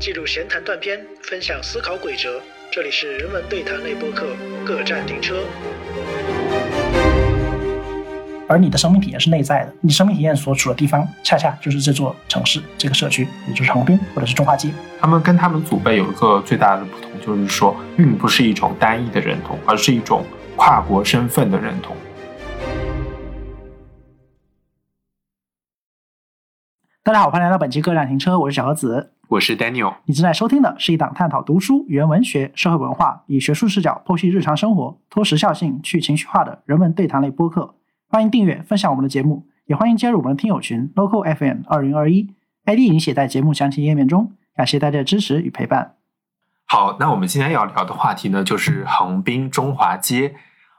记录闲谈断片，分享思考轨哲。这里是人文对谈类播客，各站停车。而你的生命体验是内在的，你生命体验所处的地方，恰恰就是这座城市、这个社区，也就是横滨或者是中华街。他们跟他们祖辈有一个最大的不同，就是说，并不是一种单一的认同，而是一种跨国身份的认同。大家好，欢迎来到本期各站停车，我是小何子，我是 Daniel。你正在收听的是一档探讨读书、语言文学、社会文化，以学术视角剖析日常生活、脱时效性、去情绪化的人文对谈类播客。欢迎订阅、分享我们的节目，也欢迎加入我们的听友群 Local FM 二零二一，ID 已经写在节目详情页面中。感谢大家的支持与陪伴。好，那我们今天要聊的话题呢，就是横滨中华街。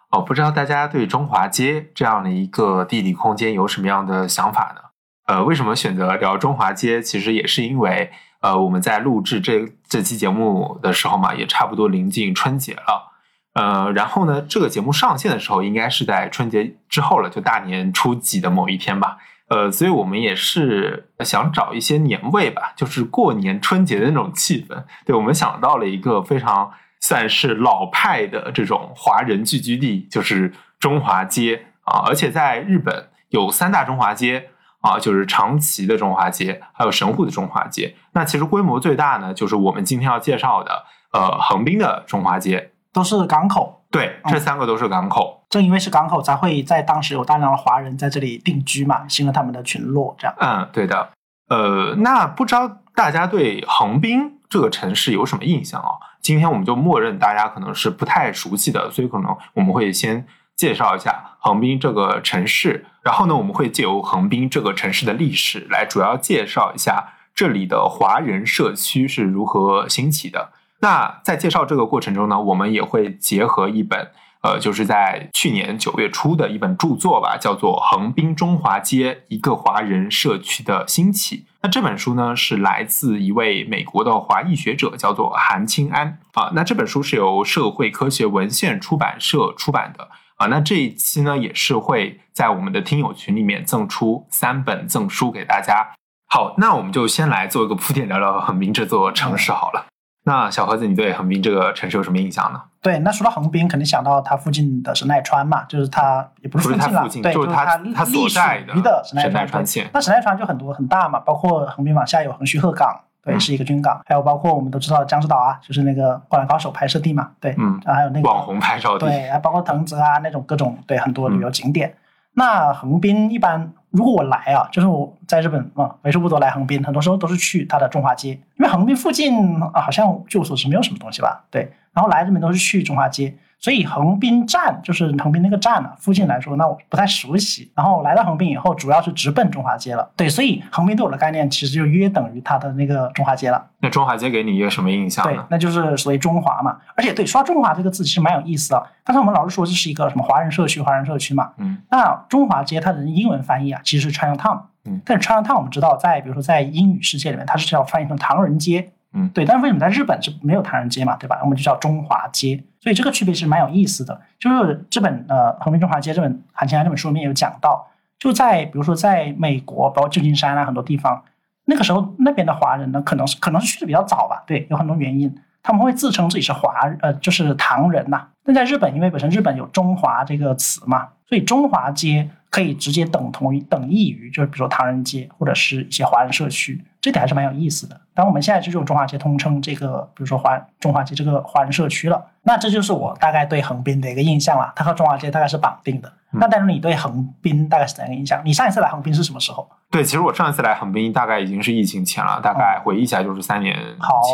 哦，不知道大家对中华街这样的一个地理空间有什么样的想法呢？呃，为什么选择聊中华街？其实也是因为，呃，我们在录制这这期节目的时候嘛，也差不多临近春节了。呃，然后呢，这个节目上线的时候应该是在春节之后了，就大年初几的某一天吧。呃，所以我们也是想找一些年味吧，就是过年春节的那种气氛。对，我们想到了一个非常算是老派的这种华人聚居地，就是中华街啊。而且在日本有三大中华街。啊，就是长崎的中华街，还有神户的中华街。那其实规模最大呢，就是我们今天要介绍的，呃，横滨的中华街，都是港口。对，这三个都是港口。正因为是港口，才会在当时有大量的华人在这里定居嘛，形成他们的群落。这样。嗯，对的。呃，那不知道大家对横滨这个城市有什么印象啊？今天我们就默认大家可能是不太熟悉的，所以可能我们会先。介绍一下横滨这个城市，然后呢，我们会借由横滨这个城市的历史来主要介绍一下这里的华人社区是如何兴起的。那在介绍这个过程中呢，我们也会结合一本，呃，就是在去年九月初的一本著作吧，叫做《横滨中华街：一个华人社区的兴起》。那这本书呢，是来自一位美国的华裔学者，叫做韩清安啊。那这本书是由社会科学文献出版社出版的。啊，那这一期呢，也是会在我们的听友群里面赠出三本赠书给大家。好，那我们就先来做一个铺垫，聊聊横滨这座城市好了。那小盒子，你对横滨这个城市有什么印象呢？对，那说到横滨，肯定想到它附近的神奈川嘛，就是它也不是附近了，对，就是它它所在的神奈川县。那神奈川就很多很大嘛，包括横滨往下有横须贺港。对，是一个军港，还有包括我们都知道的江之岛啊，就是那个《灌篮高手》拍摄地嘛。对，嗯，还有那个网红拍照地，对，还包括藤泽啊那种各种对很多旅游景点。那横滨一般，如果我来啊，就是我在日本啊为数不多来横滨，很多时候都是去它的中华街，因为横滨附近啊好像据我所知没有什么东西吧。对，然后来这边都是去中华街。所以横滨站就是横滨那个站呢，附近来说，那我不太熟悉。然后来到横滨以后，主要是直奔中华街了。对，所以横滨对我的概念其实就约等于它的那个中华街了。那中华街给你一个什么印象呢？对，那就是所谓中华嘛。而且对，说到中华这个字，其实蛮有意思的。刚才我们老是说这是一个什么华人社区，华人社区嘛。嗯。那中华街它的英文翻译啊，其实是 Chinatown。嗯。但是 Chinatown 我们知道，在比如说在英语世界里面，它是叫翻译成唐人街。嗯。对，但是为什么在日本是没有唐人街嘛？对吧？我们就叫中华街。所以这个区别是蛮有意思的，就是这本呃《横滨中华街》这本韩青安这本书里面有讲到，就在比如说在美国，包括旧金山啊很多地方，那个时候那边的华人呢，可能是可能是去的比较早吧，对，有很多原因，他们会自称自己是华呃就是唐人呐。但在日本，因为本身日本有中华这个词嘛，所以中华街可以直接等同于等异于就是比如说唐人街或者是一些华人社区。这点还是蛮有意思的。当我们现在就用中华街通称这个，比如说华中华街这个华人社区了，那这就是我大概对横滨的一个印象了。它和中华街大概是绑定的。那但是你对横滨大概是怎样的印象？你上一次来横滨是什么时候？对，其实我上一次来横滨大概已经是疫情前了，大概回忆起来就是三年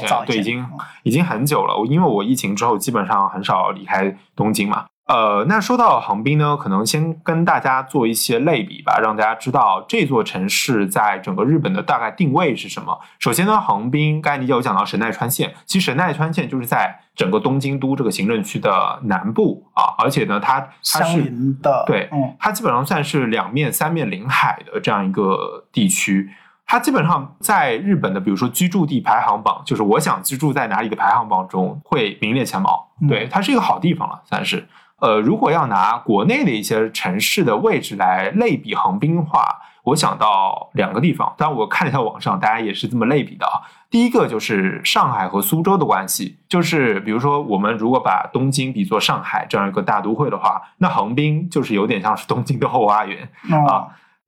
前，对，已经已经很久了。因为我疫情之后基本上很少离开东京嘛。呃，那说到横滨呢，可能先跟大家做一些类比吧，让大家知道这座城市在整个日本的大概定位是什么。首先呢，横滨刚才你有讲到神奈川县，其实神奈川县就是在整个东京都这个行政区的南部啊，而且呢，它它是的，对，嗯，它基本上算是两面三面临海的这样一个地区。它基本上在日本的，比如说居住地排行榜，就是我想居住在哪里的排行榜中会名列前茅。对，它是一个好地方了，算是。呃，如果要拿国内的一些城市的位置来类比横滨的话，我想到两个地方，当然我看了一下网上，大家也是这么类比的啊。第一个就是上海和苏州的关系，就是比如说我们如果把东京比作上海这样一个大都会的话，那横滨就是有点像是东京的后花园啊。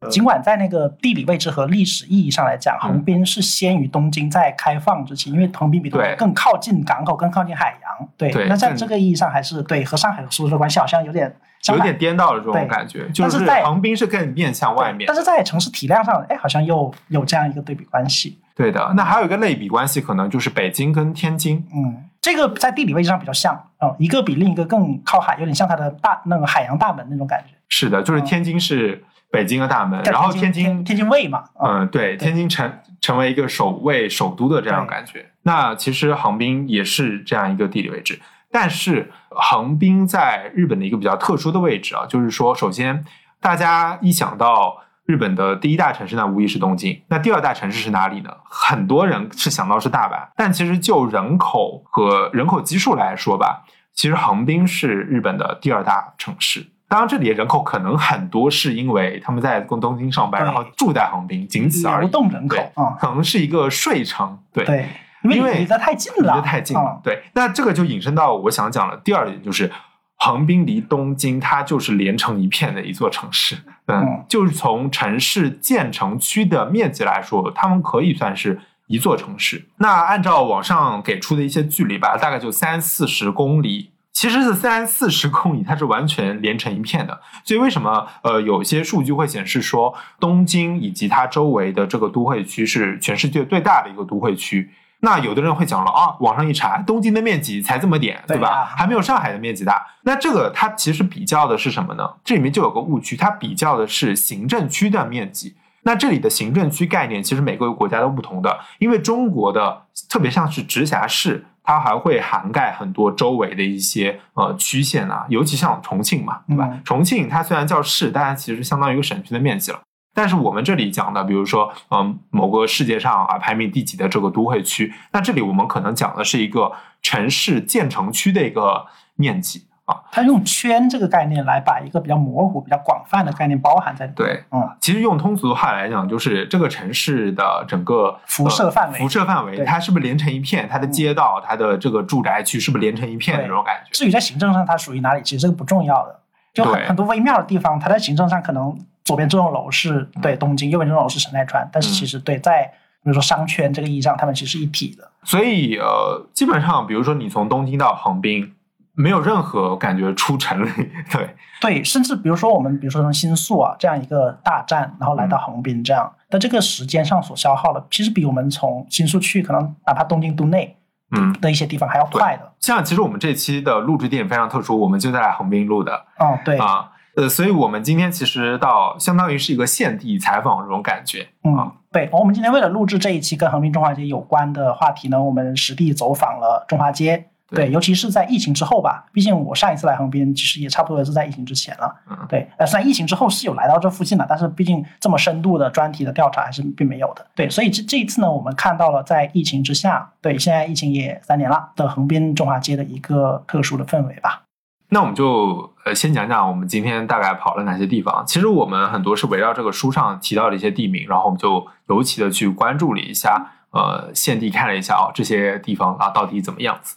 尽管在那个地理位置和历史意义上来讲，横滨是先于东京在开放之前，因为横滨比东京更靠近港口，更靠近海洋。对，那在这个意义上还是对和上海和苏州的关系好像有点有点颠倒的这种感觉，就是在横滨是更面向外面，但是在城市体量上，哎，好像又有这样一个对比关系。对的，那还有一个类比关系，可能就是北京跟天津。嗯，这个在地理位置上比较像嗯，一个比另一个更靠海，有点像它的大那个海洋大门那种感觉。是的，就是天津是。北京的大门，然后天津天津卫嘛，嗯，对，天津成成为一个首位首都的这样感觉。那其实横滨也是这样一个地理位置，但是横滨在日本的一个比较特殊的位置啊，就是说，首先大家一想到日本的第一大城市，那无疑是东京。那第二大城市是哪里呢？很多人是想到是大阪，但其实就人口和人口基数来说吧，其实横滨是日本的第二大城市。当然，这里的人口可能很多是因为他们在东京上班，然后住在横滨，仅此而已。流动人口啊，可能是一个睡城。对，因为离得太近了，离得太近了。对，那这个就引申到我想讲的第二点，就是横滨离东京，它就是连成一片的一座城市。嗯，就是从城市建成区的面积来说，他们可以算是一座城市。那按照网上给出的一些距离吧，大概就三四十公里。其实是三四十公里，它是完全连成一片的。所以为什么呃有些数据会显示说东京以及它周围的这个都会区是全世界最大的一个都会区？那有的人会讲了啊，网上一查，东京的面积才这么点，对吧？还没有上海的面积大。那这个它其实比较的是什么呢？这里面就有个误区，它比较的是行政区的面积。那这里的行政区概念其实每个国家都不同的，因为中国的特别像是直辖市。它还会涵盖很多周围的一些呃区县啊，尤其像重庆嘛，对吧？重庆它虽然叫市，但它其实相当于一个省区的面积了。但是我们这里讲的，比如说，嗯，某个世界上啊排名第几的这个都会区，那这里我们可能讲的是一个城市建成区的一个面积。他用圈这个概念来把一个比较模糊、比较广泛的概念包含在里面。对，嗯，其实用通俗的话来讲，就是这个城市的整个辐射范围，辐射范围，它是不是连成一片？它的街道、它的这个住宅区是不是连成一片的这种感觉？至于在行政上它属于哪里，其实这个不重要的。就很很多微妙的地方，它在行政上可能左边这栋楼是对东京，右边这栋楼是神奈川，但是其实对在比如说商圈这个意义上，它们其实是一体的。所以呃，基本上比如说你从东京到横滨。没有任何感觉出城里，对对，甚至比如说我们，比如说从新宿啊这样一个大站，然后来到横滨这样，那这个时间上所消耗的，其实比我们从新宿去可能哪怕东京都内，嗯的一些地方还要快的。像其实我们这期的录制点非常特殊，我们就在横滨录的。哦，对啊，呃，所以我们今天其实到相当于是一个现地采访这种感觉。嗯，对，我们今天为了录制这一期跟横滨中华街有关的话题呢，我们实地走访了中华街。对，尤其是在疫情之后吧，毕竟我上一次来横滨其实也差不多是在疫情之前了。嗯，对，呃，虽然疫情之后是有来到这附近了，但是毕竟这么深度的专题的调查还是并没有的。对，所以这这一次呢，我们看到了在疫情之下，对，现在疫情也三年了的横滨中华街的一个特殊的氛围吧。那我们就呃先讲讲我们今天大概跑了哪些地方。其实我们很多是围绕这个书上提到的一些地名，然后我们就尤其的去关注了一下，呃，现地看了一下哦，这些地方啊到底怎么样子。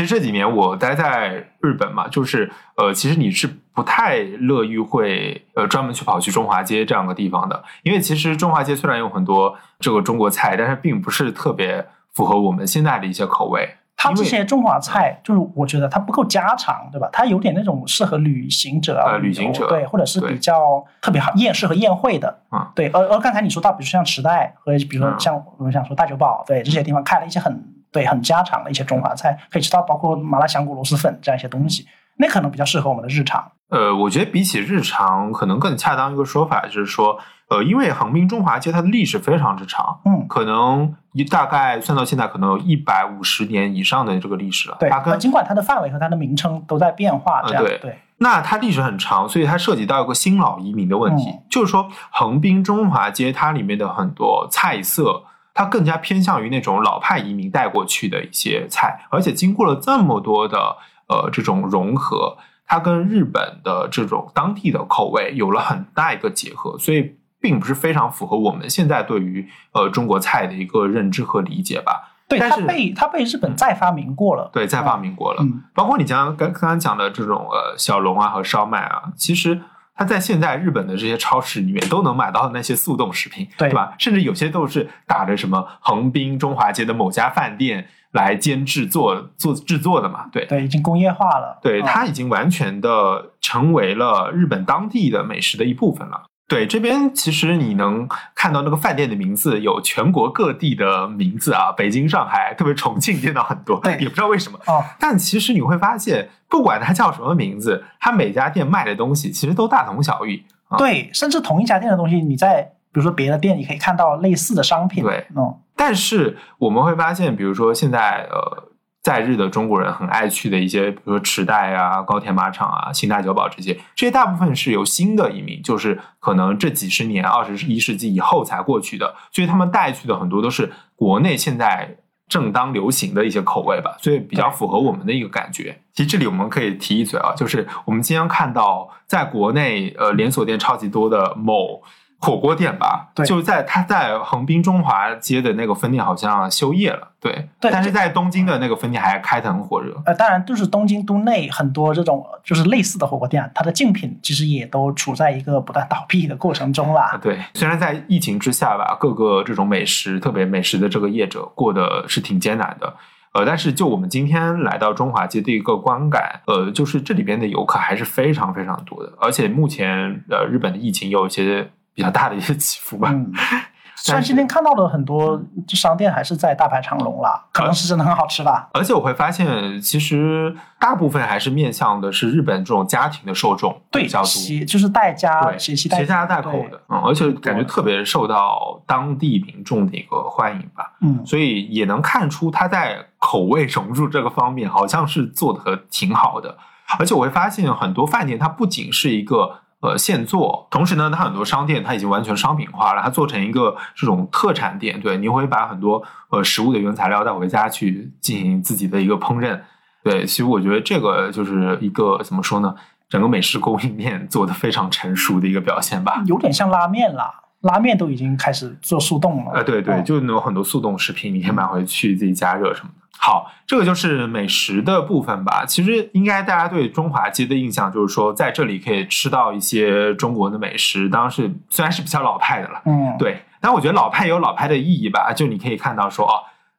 其实这几年我待在日本嘛，就是呃，其实你是不太乐于会呃专门去跑去中华街这样的地方的，因为其实中华街虽然有很多这个中国菜，但是并不是特别符合我们现在的一些口味。它这些中华菜，就是我觉得它不够家常，对吧？它有点那种适合旅行者啊，旅行者对，或者是比较特别好宴适合宴会的，嗯，对。而而刚才你说到，比如说像池袋，和比如说像我们想说大久保，对这些地方开了一些很。对，很家常的一些中华菜，可以吃到包括麻辣香锅、螺蛳粉这样一些东西，那可能比较适合我们的日常。呃，我觉得比起日常，可能更恰当一个说法就是说，呃，因为横滨中华街它的历史非常之长，嗯，可能一大概算到现在，可能有一百五十年以上的这个历史了。对，尽管它的范围和它的名称都在变化，这样对。那它历史很长，所以它涉及到一个新老移民的问题，就是说横滨中华街它里面的很多菜色。它更加偏向于那种老派移民带过去的一些菜，而且经过了这么多的呃这种融合，它跟日本的这种当地的口味有了很大一个结合，所以并不是非常符合我们现在对于呃中国菜的一个认知和理解吧。对，它被它被日本再发明过了。对，再发明过了。嗯，包括你刚刚刚刚讲的这种呃小龙啊和烧麦啊，其实它在现在日本的这些超市里面都能买到那些速冻食品，对吧？甚至有些都是打着什么横滨中华街的某家饭店来监制做做制作的嘛，对。对，已经工业化了。对，嗯它已经完全的成为了日本当地的美食的一部分了。对，这边其实你能看到那个饭店的名字有全国各地的名字啊，北京、上海，特别重庆见到很多，对也不知道为什么。哦，但其实你会发现，不管它叫什么名字，它每家店卖的东西其实都大同小异。啊对，甚至同一家店的东西，你在比如说别的店，你可以看到类似的商品。对，嗯，但是我们会发现，比如说现在呃，在日的中国人很爱去的一些，比如说池袋啊、高田马场啊、新大久保这些，这些大部分是由新的移民，就是可能这几十年、二十一世纪以后才过去的，所以他们带去的很多都是国内现在。正当流行的一些口味吧，所以比较符合我们的一个感觉。其实这里我们可以提一嘴啊，就是我们经常看到在国内呃连锁店超级多的某火锅店吧，对就在他在横滨中华街的那个分店好像休业了，对，对但是在东京的那个分店还开得很火热。呃，当然就是东京都内很多这种就是类似的火锅店，它的竞品其实也都处在一个不断倒闭的过程中啦。对，虽然在疫情之下吧，各个这种美食，特别美食的这个业者过得是挺艰难的。呃，但是就我们今天来到中华街的一个观感，呃，就是这里边的游客还是非常非常多的，而且目前呃日本的疫情有一些比较大的一些起伏吧。嗯，虽然今天看到的很多商店还是在大排长龙啦，可能是真的很好吃吧。而且我会发现，其实大部分还是面向的是日本这种家庭的受众对比较，多。就是带家携家带口的，嗯，而且感觉特别受到当地民众的一个欢迎吧，嗯，所以也能看出他在口味融入这个方面好像是做的挺好的。而且我会发现很多饭店它不仅是一个呃现做，同时呢，它很多商店它已经完全商品化了，它做成一个这种特产店，对，你会把很多呃食物的原材料带回家去进行自己的一个烹饪。对，其实我觉得这个就是一个怎么说呢，整个美食供应链做的非常成熟的一个表现吧。有点像拉面啦，拉面都已经开始做速冻了。呃，对对，哦就有很多速冻食品，你可以买回去自己加热什么的。好，这个就是美食的部分吧。其实应该大家对中华街的印象就是说，在这里可以吃到一些中国的美食，当然是虽然是比较老派的了，嗯，对，但我觉得老派有老派的意义吧。就你可以看到说，哦，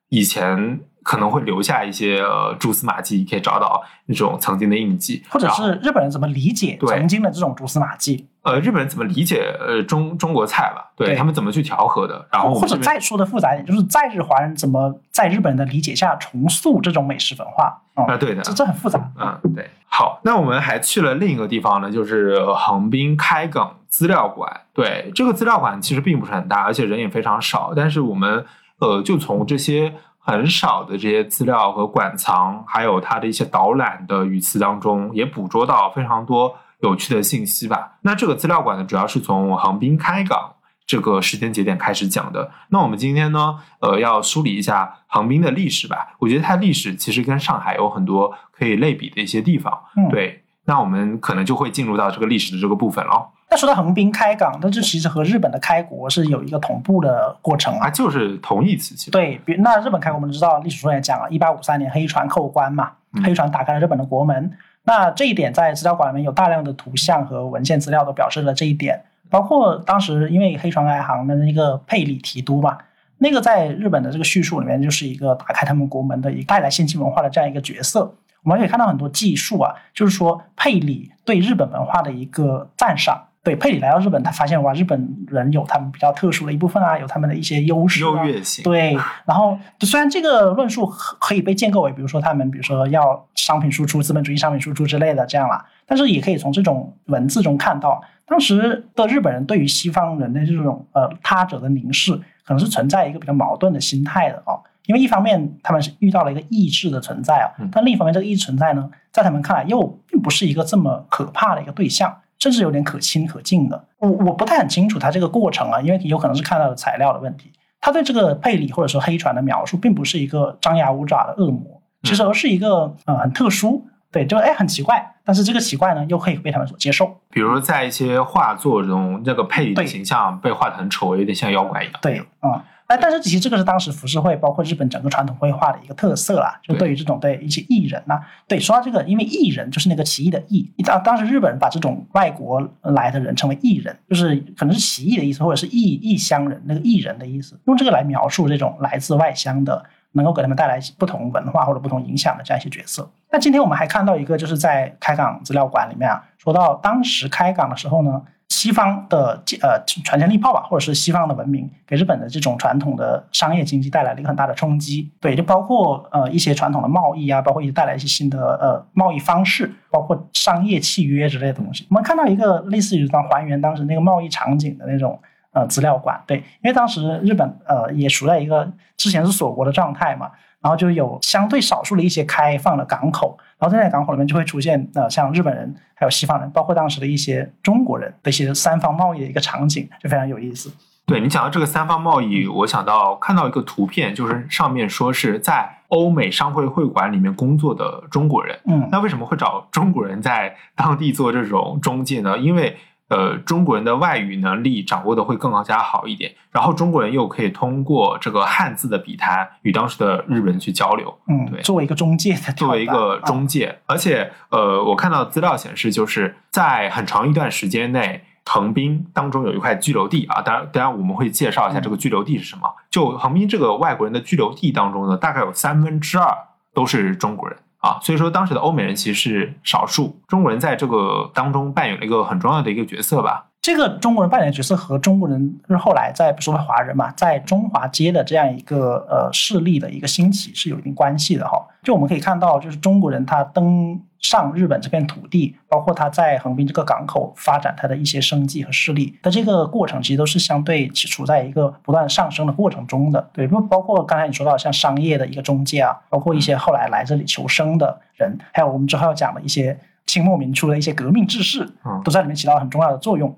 以前可能会留下一些呃蛛丝马迹，可以找到那种曾经的印记，或者是日本人怎么理解曾经的这种蛛丝马迹，呃日本人怎么理解呃中中国菜吧，对对他们怎么去调和的，然后或者再说的复杂一点，就是在日华人怎么在日本人的理解下重塑这种美食文化啊、啊对的这这很复杂。嗯，对。好，那我们还去了另一个地方呢，就是横滨开港资料馆。对，这个资料馆其实并不是很大，而且人也非常少。但是我们呃，就从这些很少的这些资料和馆藏，还有它的一些导览的语词当中，也捕捉到非常多有趣的信息吧。那这个资料馆呢，主要是从横滨开港。这个时间节点开始讲的。那我们今天呢，呃，要梳理一下横滨的历史吧。我觉得它历史其实跟上海有很多可以类比的一些地方。嗯对，那我们可能就会进入到这个历史的这个部分了。那说到横滨开港，那这其实和日本的开国是有一个同步的过程它啊。就是同义词。对，比那日本开国我们知道历史书上也讲了，一八五三年黑船扣关嘛，嗯黑船打开了日本的国门。那这一点在资料馆里面有大量的图像和文献资料都表示了这一点，包括当时因为黑船来航的那个佩里提督嘛，那个在日本的这个叙述里面就是一个打开他们国门的一带来先进文化的这样一个角色。我们可以看到很多技术啊，就是说佩里对日本文化的一个赞赏。对佩里来到日本，他发现哇，日本人有他们比较特殊的一部分啊，有他们的一些优势、啊、优越性。对，然后虽然这个论述可可以被建构为，比如说他们，比如说要商品输出、资本主义商品输出之类的这样啦，但是也可以从这种文字中看到，当时的日本人对于西方人的这种呃他者的凝视，可能是存在一个比较矛盾的心态的哦。因为一方面他们是遇到了一个意志的存在啊嗯，但另一方面这个意志存在呢，在他们看来又并不是一个这么可怕的一个对象。甚至有点可亲可敬的，我我不太很清楚他这个过程啊，因为有可能是看到的材料的问题。他对这个佩里或者说黑船的描述，并不是一个张牙舞爪的恶魔，其实而是一个呃很特殊，对，就哎很奇怪，但是这个奇怪呢又可以被他们所接受。比如在一些画作中，这个佩里的形象被画得很丑，有点像妖怪一样。对，嗯，哎，但是其实这个是当时浮世绘包括日本整个传统绘画的一个特色啦，就对对于这种对一些艺人呐、对，说到这个，因为艺人就是那个奇异的异，当当时日本人把这种外国来的人称为艺人，就是可能是奇异的意思，或者是异异乡人那个艺人的意思，用这个来描述这种来自外乡的。能够给他们带来不同文化或者不同影响的这样一些角色。那今天我们还看到一个，就是在开港资料馆里面啊，说到当时开港的时候呢，西方的呃传前利炮吧，或者是西方的文明，给日本的这种传统的商业经济带来了一个很大的冲击。对，就包括呃一些传统的贸易啊，包括一些带来一些新的呃贸易方式，包括商业契约之类的东西。我们看到一个类似于当还原当时那个贸易场景的那种。呃，资料馆对，因为当时日本呃也处在一个之前是锁国的状态嘛，然后就有相对少数的一些开放的港口，然后在那港口里面就会出现呃像日本人还有西方人，包括当时的一些中国人的一些三方贸易的一个场景，就非常有意思。对你讲到这个三方贸易，我想到看到一个图片，就是上面说是在欧美商会会馆里面工作的中国人。嗯，那为什么会找中国人在当地做这种中介呢？因为呃，中国人的外语能力掌握的会更加好一点，然后中国人又可以通过这个汉字的笔谈与当时的日本人去交流。嗯，对作为一个中介的作为一个啊中介，而且呃，我看到资料显示，就是在很长一段时间内，横滨当中有一块居留地啊，当然，当然我们会介绍一下这个居留地是什么。就横滨这个外国人的居留地当中呢，大概有三分之二都是中国人啊，所以说当时的欧美人其实是少数，中国人在这个当中扮演了一个很重要的一个角色吧。这个中国人扮演的角色和中国人是后来在比如说华人嘛，在中华街的这样一个呃势力的一个兴起是有一定关系的哈。就我们可以看到，就是中国人他登上日本这片土地，包括他在横滨这个港口发展他的一些生计和势力的这个过程，其实都是相对其处在一个不断上升的过程中的。对，包包括刚才你说到像商业的一个中介啊，包括一些后来来这里求生的人，还有我们之后要讲的一些清末民初的一些革命志士，嗯都在里面起到了很重要的作用。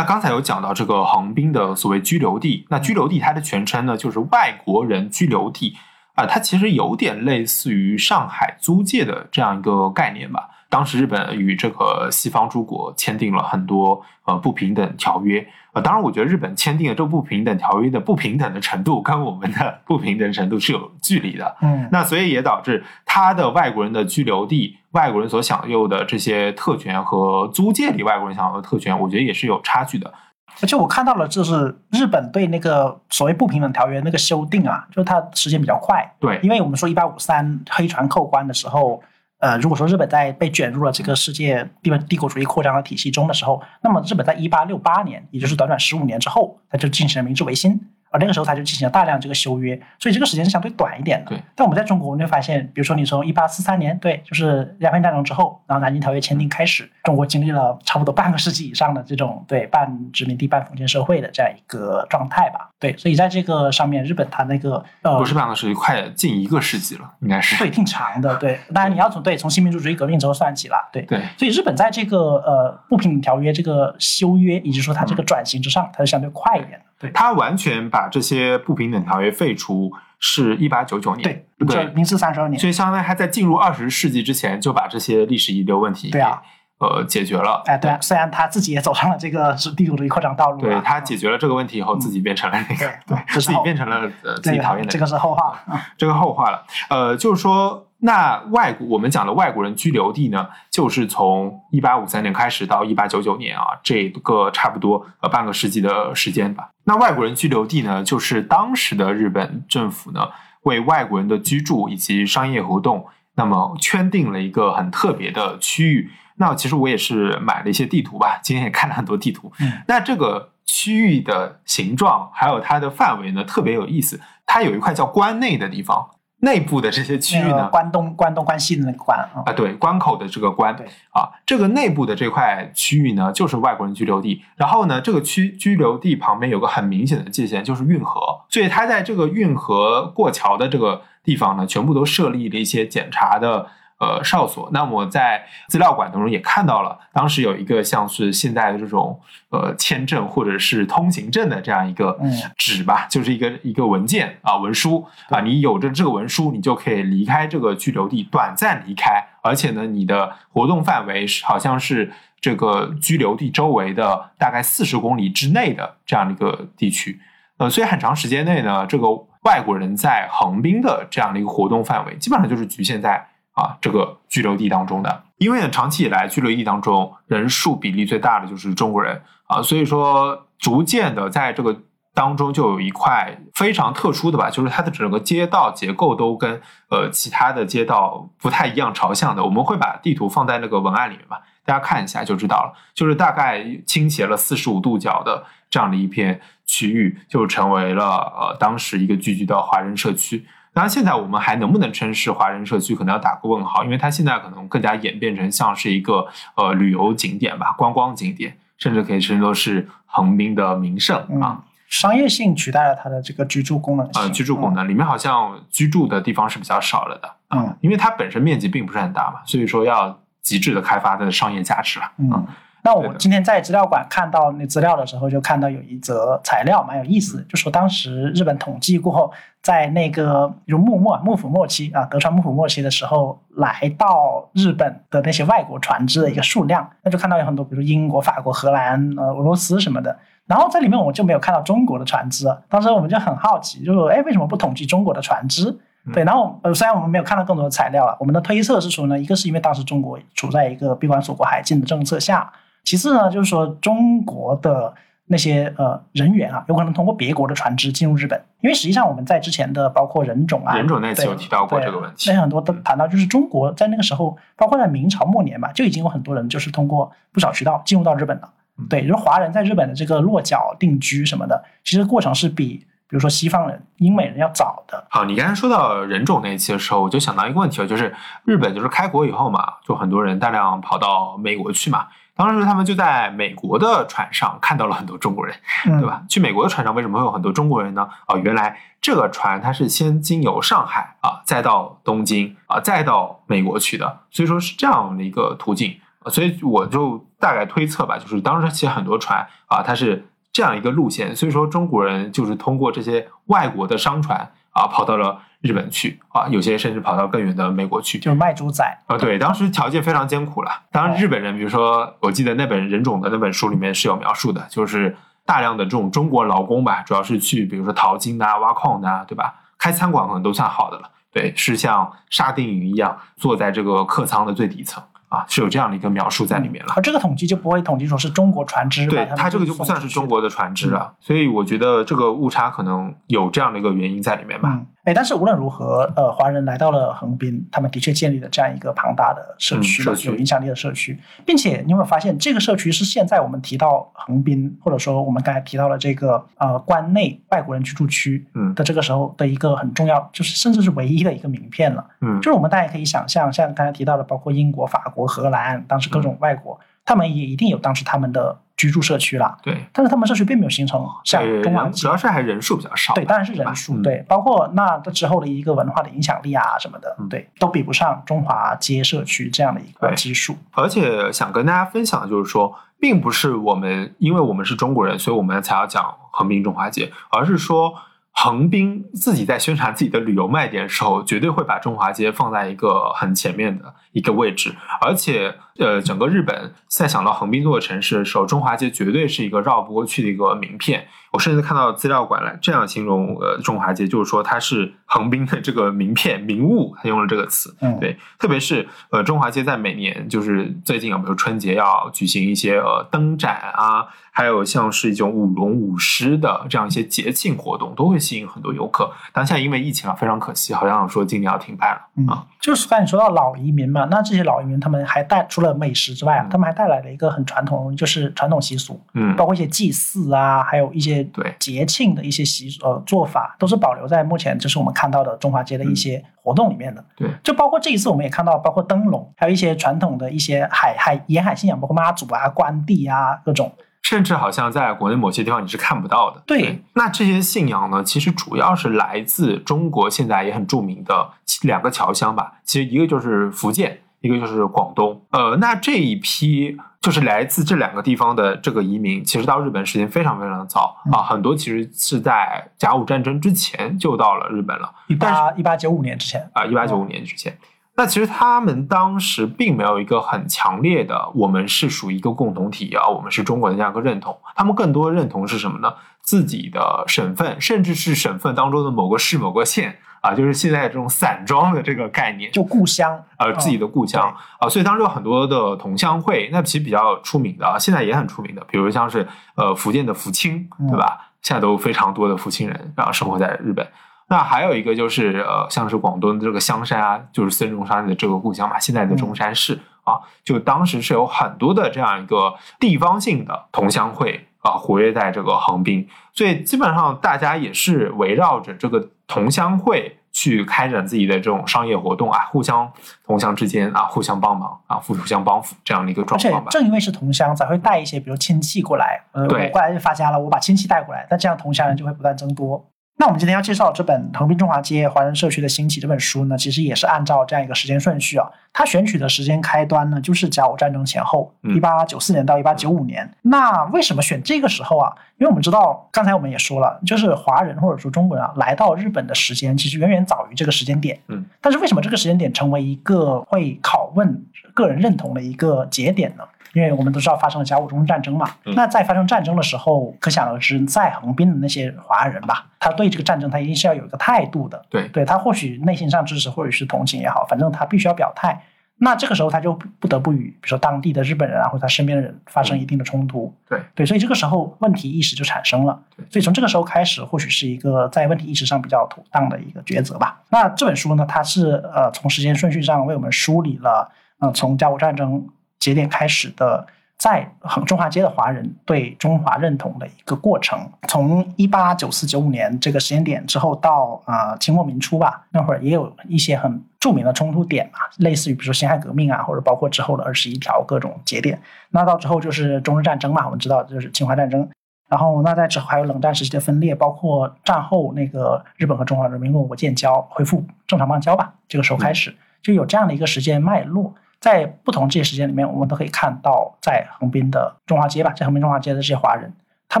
那刚才有讲到这个横滨的所谓居留地，那居留地它的全称呢就是外国人居留地啊、它其实有点类似于上海租界的这样一个概念吧。当时日本与这个西方诸国签订了很多呃不平等条约，呃，当然我觉得日本签订的这不平等条约的不平等的程度跟我们的不平等程度是有距离的。嗯，那所以也导致他的外国人的居留地，外国人所享有的这些特权和租界里外国人享有的特权，我觉得也是有差距的。而且我看到了，就是日本对那个所谓不平等条约那个修订啊，就是它时间比较快，对，因为我们说一八五三黑船扣关的时候，呃，如果说日本在被卷入了这个世界帝帝国主义扩张的体系中的时候，那么日本在一八六八年，也就是短短十五年之后，它就进行了明治维新。而那个时候，它就进行了大量这个修约，所以这个时间是相对短一点的。对，但我们在中国，我们就发现，比如说你从一八四三年，对，就是鸦片战争之后，然后南京条约签订开始，中国经历了差不多半个世纪以上的这种对半殖民地半封建社会的这样一个状态吧。对，所以在这个上面，日本它那个呃不是半个世纪，快近一个世纪了，应该是。对，挺长的。对，当然你要从对从新民主主义革命之后算起啦。对，对所以日本在这个呃不平等条约这个修约，以及说它这个转型之上，它是相对快一点的。对他完全把这些不平等条约废除，是一八九九年。对，对这明治三十二年所。以相当于他在进入二十世纪之前就把这些历史遗留问题对啊给呃解决了。哎，对啊，虽然他自己也走上了这个是地主主义扩张道路对啊，他解决了这个问题以后，自己变成了那个对自己变成了呃自己讨厌的人这个是后话这个后话了。呃，就是说，那外国我们讲的外国人居留地呢，就是从一八五三年开始到一八九九年啊，这个差不多呃半个世纪的时间吧。那外国人居留地呢，就是当时的日本政府呢，为外国人的居住以及商业活动，那么圈定了一个很特别的区域。那其实我也是买了一些地图吧，今天也看了很多地图。嗯那这个区域的形状还有它的范围呢，特别有意思。它有一块叫关内的地方，内部的这些区域呢，关东关东关西的那个关啊，啊，对，关口的这个关对啊，这个内部的这块区域呢，就是外国人居留地。然后呢，这个区居留地旁边有个很明显的界限，就是运河。所以它在这个运河过桥的这个地方呢，全部都设立了一些检查的呃哨所。那我在资料馆当中也看到了，当时有一个像是现在的这种呃签证或者是通行证的这样一个嗯纸吧，就是一个一个文件啊文书啊，你有着这个文书，你就可以离开这个居留地，短暂离开，而且呢，你的活动范围是好像是这个居留地周围的大概四十公里之内的这样的一个地区。呃，所以很长时间内呢，这个外国人在横滨的这样的一个活动范围，基本上就是局限在啊这个居留地当中的。因为呢，长期以来居留地当中人数比例最大的就是中国人啊，所以说逐渐的在这个当中就有一块非常特殊的吧，就是它的整个街道结构都跟呃其他的街道不太一样朝向的。我们会把地图放在那个文案里面吧，大家看一下就知道了。就是大概倾斜了四十五度角的这样的一片区域，就成为了呃当时一个聚居的华人社区。当然，现在我们还能不能称是华人社区，可能要打个问号，因为它现在可能更加演变成像是一个呃旅游景点吧，观光景点，甚至可以称作是横滨的名胜啊。嗯，商业性取代了它的这个居住功能性。呃，居住功能里面好像居住的地方是比较少了的，啊嗯，因为它本身面积并不是很大嘛，所以说要极致的开发它的商业价值了。嗯，嗯。那我今天在资料馆看到那资料的时候，就看到有一则材料蛮有意思，就说当时日本统计过后，在那个比如幕末幕府末期啊，德川幕府末期的时候，来到日本的那些外国船只的一个数量，那就看到有很多，比如英国、法国、荷兰、呃俄罗斯什么的。然后在里面我们就没有看到中国的船只，当时我们就很好奇，就说哎，为什么不统计中国的船只？对，然后呃，虽然我们没有看到更多的材料了，我们的推测是说呢，一个是因为当时中国处在一个闭关锁国海禁的政策下。其次呢，就是说中国的那些呃人员啊，有可能通过别国的船只进入日本，因为实际上我们在之前的包括人种啊，人种那期有提到过这个问题，那很多都谈到，就是中国在那个时候，包括在明朝末年吧，就已经有很多人就是通过不少渠道进入到日本了。对，就是华人在日本的这个落脚定居什么的，其实过程是比比如说西方人、英美人要早的。好，你刚才说到人种那一期的时候，我就想到一个问题了，就是日本就是开国以后嘛，就很多人大量跑到美国去嘛。当时他们就在美国的船上看到了很多中国人，对吧？去美国的船上为什么会有很多中国人呢？哦，原来这个船它是先经由上海啊，再到东京啊，再到美国去的，所以说是这样的一个途径。所以我就大概推测吧，就是当时其实很多船啊，它是这样一个路线，所以说中国人就是通过这些外国的商船啊，跑到了。日本去啊，有些甚至跑到更远的美国去，就是卖猪仔啊。对，当时条件非常艰苦了。当然，日本人，比如说，我记得那本人种的那本书里面是有描述的，就是大量的这种中国劳工吧，主要是去，比如说淘金啊、挖矿的，对吧？开餐馆可能都算好的了。对，是像沙丁鱼一样坐在这个客舱的最底层。啊，是有这样的一个描述在里面了。而这个统计就不会统计说是中国船只，对它这个就不算是中国的船只了。所以我觉得这个误差可能有这样的一个原因在里面吧。哎，但是无论如何，呃，华人来到了横滨，他们的确建立了这样一个庞大的社区，有影响力的社区，并且你有没有发现，这个社区是现在我们提到横滨，或者说我们刚才提到了这个呃关内外国人居住区的这个时候的一个很重要，就是甚至是唯一的一个名片了。嗯，就是我们大家可以想象，像刚才提到的，包括英国、法国、荷兰，当时各种外国，他们也一定有当时他们的。居住社区了，对，但是他们社区并没有形成像中华主要是还人数比较少，对，当然是人数，对，包括那之后的一个文化的影响力啊什么的，对，都比不上中华街社区这样的一个基数。而且想跟大家分享的就是说，并不是我们因为我们是中国人，所以我们才要讲横滨中华街，而是说。横滨自己在宣传自己的旅游卖点的时候，绝对会把中华街放在一个很前面的一个位置。而且，呃，整个日本在想到横滨这座城市的时候，中华街绝对是一个绕不过去的一个名片。我甚至看到资料馆来这样形容呃中华街，就是说它是横滨的这个名片名物，他用了这个词。嗯，对，特别是呃中华街在每年就是最近啊，比如春节要举行一些呃灯展啊，还有像是一种舞龙舞狮的这样一些节庆活动，都会吸引很多游客。当下因为疫情啊，非常可惜，好像说今年要停办了啊。就是刚才说到老移民嘛，那这些老移民他们还带除了美食之外啊，他们还带来了一个很传统，就是传统习俗，嗯，包括一些祭祀啊，还有一些。对节庆的一些习俗呃做法，都是保留在目前就是我们看到的中华街的一些活动里面的。对，就包括这一次我们也看到，包括灯笼，还有一些传统的一些海海沿海信仰，包括妈祖啊、关帝啊各种。甚至好像在国内某些地方你是看不到的。对，那这些信仰呢，其实主要是来自中国现在也很著名的两个侨乡吧。其实一个就是福建，一个就是广东。呃，那这一批就是来自这两个地方的这个移民，其实到日本时间非常非常的早啊，很多其实是在甲午战争之前就到了日本了。一八一八九五年之前啊，一八九五年之前。那其实他们当时并没有一个很强烈的，我们是属于一个共同体啊，我们是中国的这样一个认同。他们更多认同是什么呢？自己的省份，甚至是省份当中的某个市、某个县啊，就是现在这种散装的这个概念，就故乡，呃，自己的故乡啊。所以当时有很多的同乡会，那其实比较出名的啊，现在也很出名的，比如像是呃福建的福清，对吧？现在都非常多的福清人，然后生活在日本。那还有一个就是，呃，像是广东的这个香山啊，就是孙中山的这个故乡嘛，现在的中山市啊，就当时是有很多的这样一个地方性的同乡会啊，活跃在这个横滨，所以基本上大家也是围绕着这个同乡会去开展自己的这种商业活动啊，互相同乡之间啊，互相帮忙啊，互相帮扶这样的一个状况吧。正因为是同乡，才会带一些比如亲戚过来，呃，我过来就发家了，我把亲戚带过来，那这样同乡人就会不断增多。那我们今天要介绍这本《横滨中华街华人社区的兴起》这本书呢，其实也是按照这样一个时间顺序啊。它选取的时间开端呢，就是甲午战争前后，一八九四年到一八九五年。那为什么选这个时候啊？因为我们知道，刚才我们也说了，就是华人或者说中国人啊，来到日本的时间其实远远早于这个时间点。嗯。但是为什么这个时间点成为一个会拷问个人认同的一个节点呢？因为我们都知道发生了甲午中日战争嘛，那在发生战争的时候，可想而知，在横滨的那些华人吧，他对这个战争他一定是要有一个态度的。对，对他或许内心上支持，或者是同情也好，反正他必须要表态。那这个时候他就不得不与比如说当地的日本人啊，或者他身边的人发生一定的冲突。对，对，所以这个时候问题意识就产生了。所以从这个时候开始，或许是一个在问题意识上比较妥当的一个抉择吧。那这本书呢，它是呃从时间顺序上为我们梳理了，呃从甲午战争节点开始的。在横中华街的华人对中华认同的一个过程，从一八九四九五年这个时间点之后到啊清末民初吧，那会儿也有一些很著名的冲突点嘛，类似于比如说辛亥革命啊，或者包括之后的二十一条各种节点。那到之后就是中日战争嘛，我们知道就是侵华战争。然后那在之后还有冷战时期的分裂，包括战后那个日本和中华人民共和国建交，恢复正常邦交吧，这个时候开始就有这样的一个时间脉络。在不同这些时间里面，我们都可以看到，在横滨的中华街吧，在横滨中华街的这些华人，他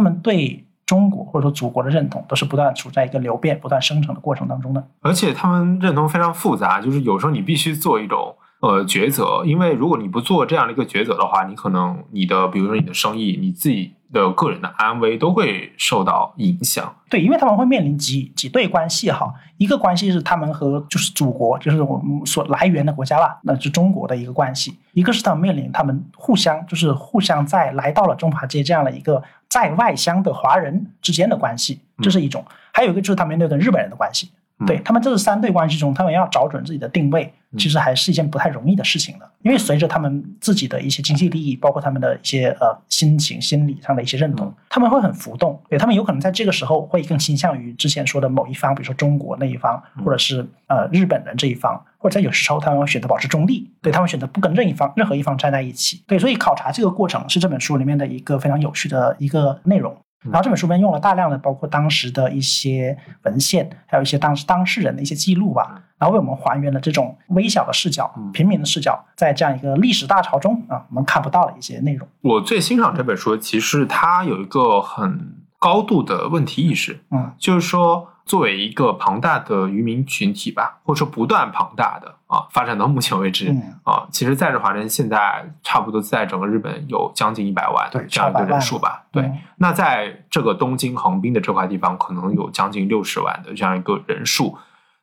们对中国或者说祖国的认同，都是不断处在一个流变、不断生成的过程当中的。而且他们认同非常复杂，就是有时候你必须做一种呃抉择，因为如果你不做这样的一个抉择的话，你可能你的比如说你的生意，你自己。的个人的安危都会受到影响。对，因为他们会面临几几对关系哈，一个关系是他们和就是祖国，就是我们所来源的国家吧，那是中国的一个关系；一个是他们面临他们互相就是互相在来到了中华街这样的一个在外乡的华人之间的关系，这是一种；还有一个就是他们面对跟日本人的关系。对他们这是三对关系中，他们要找准自己的定位，其实还是一件不太容易的事情的。因为随着他们自己的一些经济利益，包括他们的一些呃心情、心理上的一些认同，他们会很浮动。对他们有可能在这个时候会更倾向于之前说的某一方，比如说中国那一方，或者是呃日本人这一方，或者在有时候他们会选择保持中立，对他们选择不跟任一方、任何一方站在一起。对，所以考察这个过程是这本书里面的一个非常有趣的一个内容。然后这本书里面用了大量的包括当时的一些文献，还有一些当时当事人的一些记录吧，然后为我们还原了这种微小的视角、平民的视角，在这样一个历史大潮中啊，我们看不到的一些内容。我最欣赏这本书，其实它有一个很高度的问题意识，嗯，就是说。作为一个庞大的渔民群体吧，或者说不断庞大的啊，发展到目前为止啊，其实在日华人现在差不多在整个日本有将近一百万这样一个人数吧。对，那在这个东京横滨的这块地方，可能有将近六十万的这样一个人数。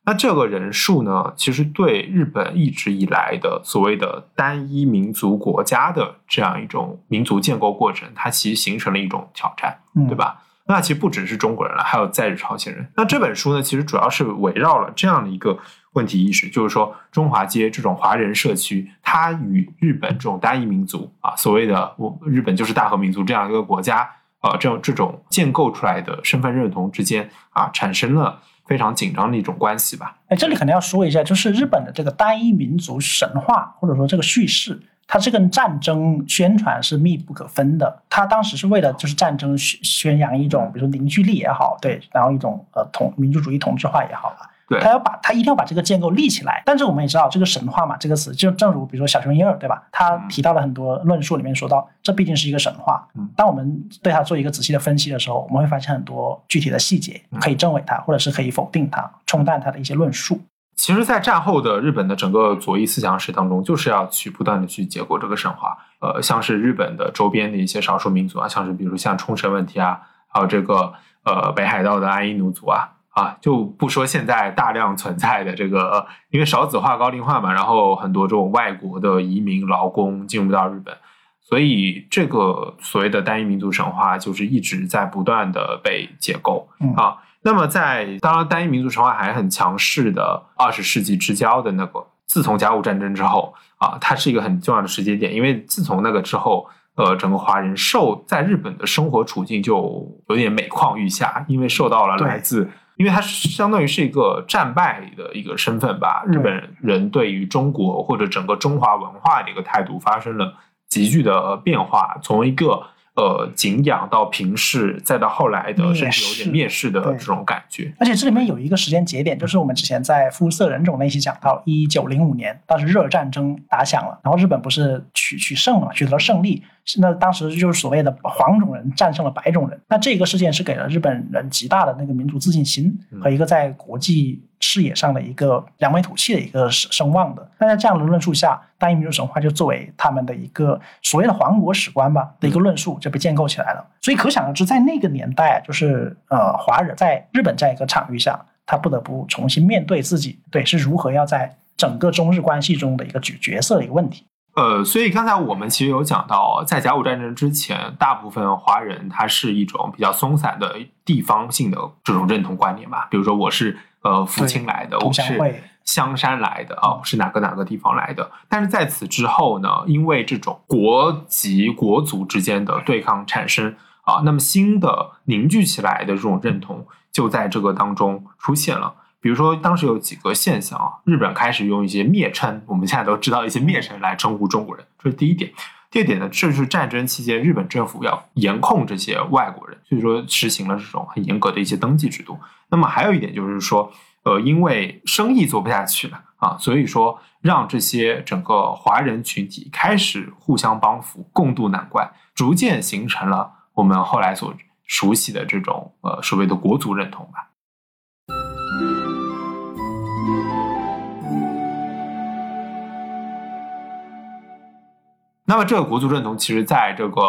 那这个人数呢，其实对日本一直以来的所谓的单一民族国家的这样一种民族建构过程，它其实形成了一种挑战，对吧？那其实不只是中国人了，还有在日朝鲜人。那这本书呢，其实主要是围绕了这样的一个问题意识，就是说中华街这种华人社区，它与日本这种单一民族啊，所谓的我日本就是大和民族这样一个国家，呃，这种这种建构出来的身份认同之间啊，产生了非常紧张的一种关系吧。哎，这里可能要说一下，就是日本的这个单一民族神话或者说这个叙事。它是跟战争宣传是密不可分的。它当时是为了就是战争宣宣扬一种，比如说凝聚力也好，对，然后一种呃统民族主义同质化也好吧。对他要把他一定要把这个建构立起来。但是我们也知道，这个神话嘛，这个词就正如比如说小熊婴儿，对吧？他提到了很多论述里面说到，这毕竟是一个神话嗯。当我们对它做一个仔细的分析的时候，我们会发现很多具体的细节嗯可以证伪它，或者是可以否定它，冲淡它的一些论述。其实，在战后的日本的整个左翼思想史当中，就是要去不断的去解构这个神话。呃，像是日本的周边的一些少数民族啊，像是比如像冲绳问题啊，还有这个呃北海道的阿伊努族啊，啊，就不说现在大量存在的这个，呃因为少子化、高龄化嘛，然后很多这种外国的移民劳工进入到日本，所以这个所谓的单一民族神话就是一直在不断的被解构。嗯啊，那么在当然单一民族神话还很强势的二十世纪之交的那个，自从甲午战争之后啊，它是一个很重要的时间点，因为自从那个之后。呃，整个华人受在日本的生活处境就有点每况愈下，因为受到了来自，因为它相当于是一个战败的一个身份吧。日本人对于中国或者整个中华文化的一个态度发生了急剧的变化，从一个呃敬仰到平视，再到后来的甚至有点蔑视的这种感觉。而且这里面有一个时间节点，就是我们之前在肤色人种那期讲到，一九零五年，当时日俄战争打响了，然后日本不是取取胜了嘛，取得了胜利，是那当时就是所谓的黄种人战胜了白种人，那这个事件是给了日本人极大的那个民族自信心嗯和一个在国际视野上的一个扬眉吐气的一个声声望的。那在这样的论述下，单一民族神话就作为他们的一个所谓的皇国史观吧的一个论述就被建构起来了。所以可想而知，在那个年代，就是呃华人在日本这样一个场域下，他不得不重新面对自己对是如何要在整个中日关系中的一个角角色的一个问题。呃，所以刚才我们其实有讲到，在甲午战争之前，大部分华人他是一种比较松散的地方性的这种认同观念吧。比如说，我是呃福清来的，我是香山来的啊，我是哪个哪个地方来的。但是在此之后呢，因为这种国籍国族之间的对抗产生啊，那么新的凝聚起来的这种认同就在这个当中出现了。比如说，当时有几个现象啊，日本开始用一些蔑称，我们现在都知道一些蔑称来称呼中国人，这是第一点。第二点呢，这是战争期间日本政府要严控这些外国人，所以说实行了这种很严格的一些登记制度。那么还有一点就是说，呃，因为生意做不下去了啊，所以说让这些整个华人群体开始互相帮扶，共度难关，逐渐形成了我们后来所熟悉的这种呃所谓的国族认同吧。那么，这个国族认同，其实在这个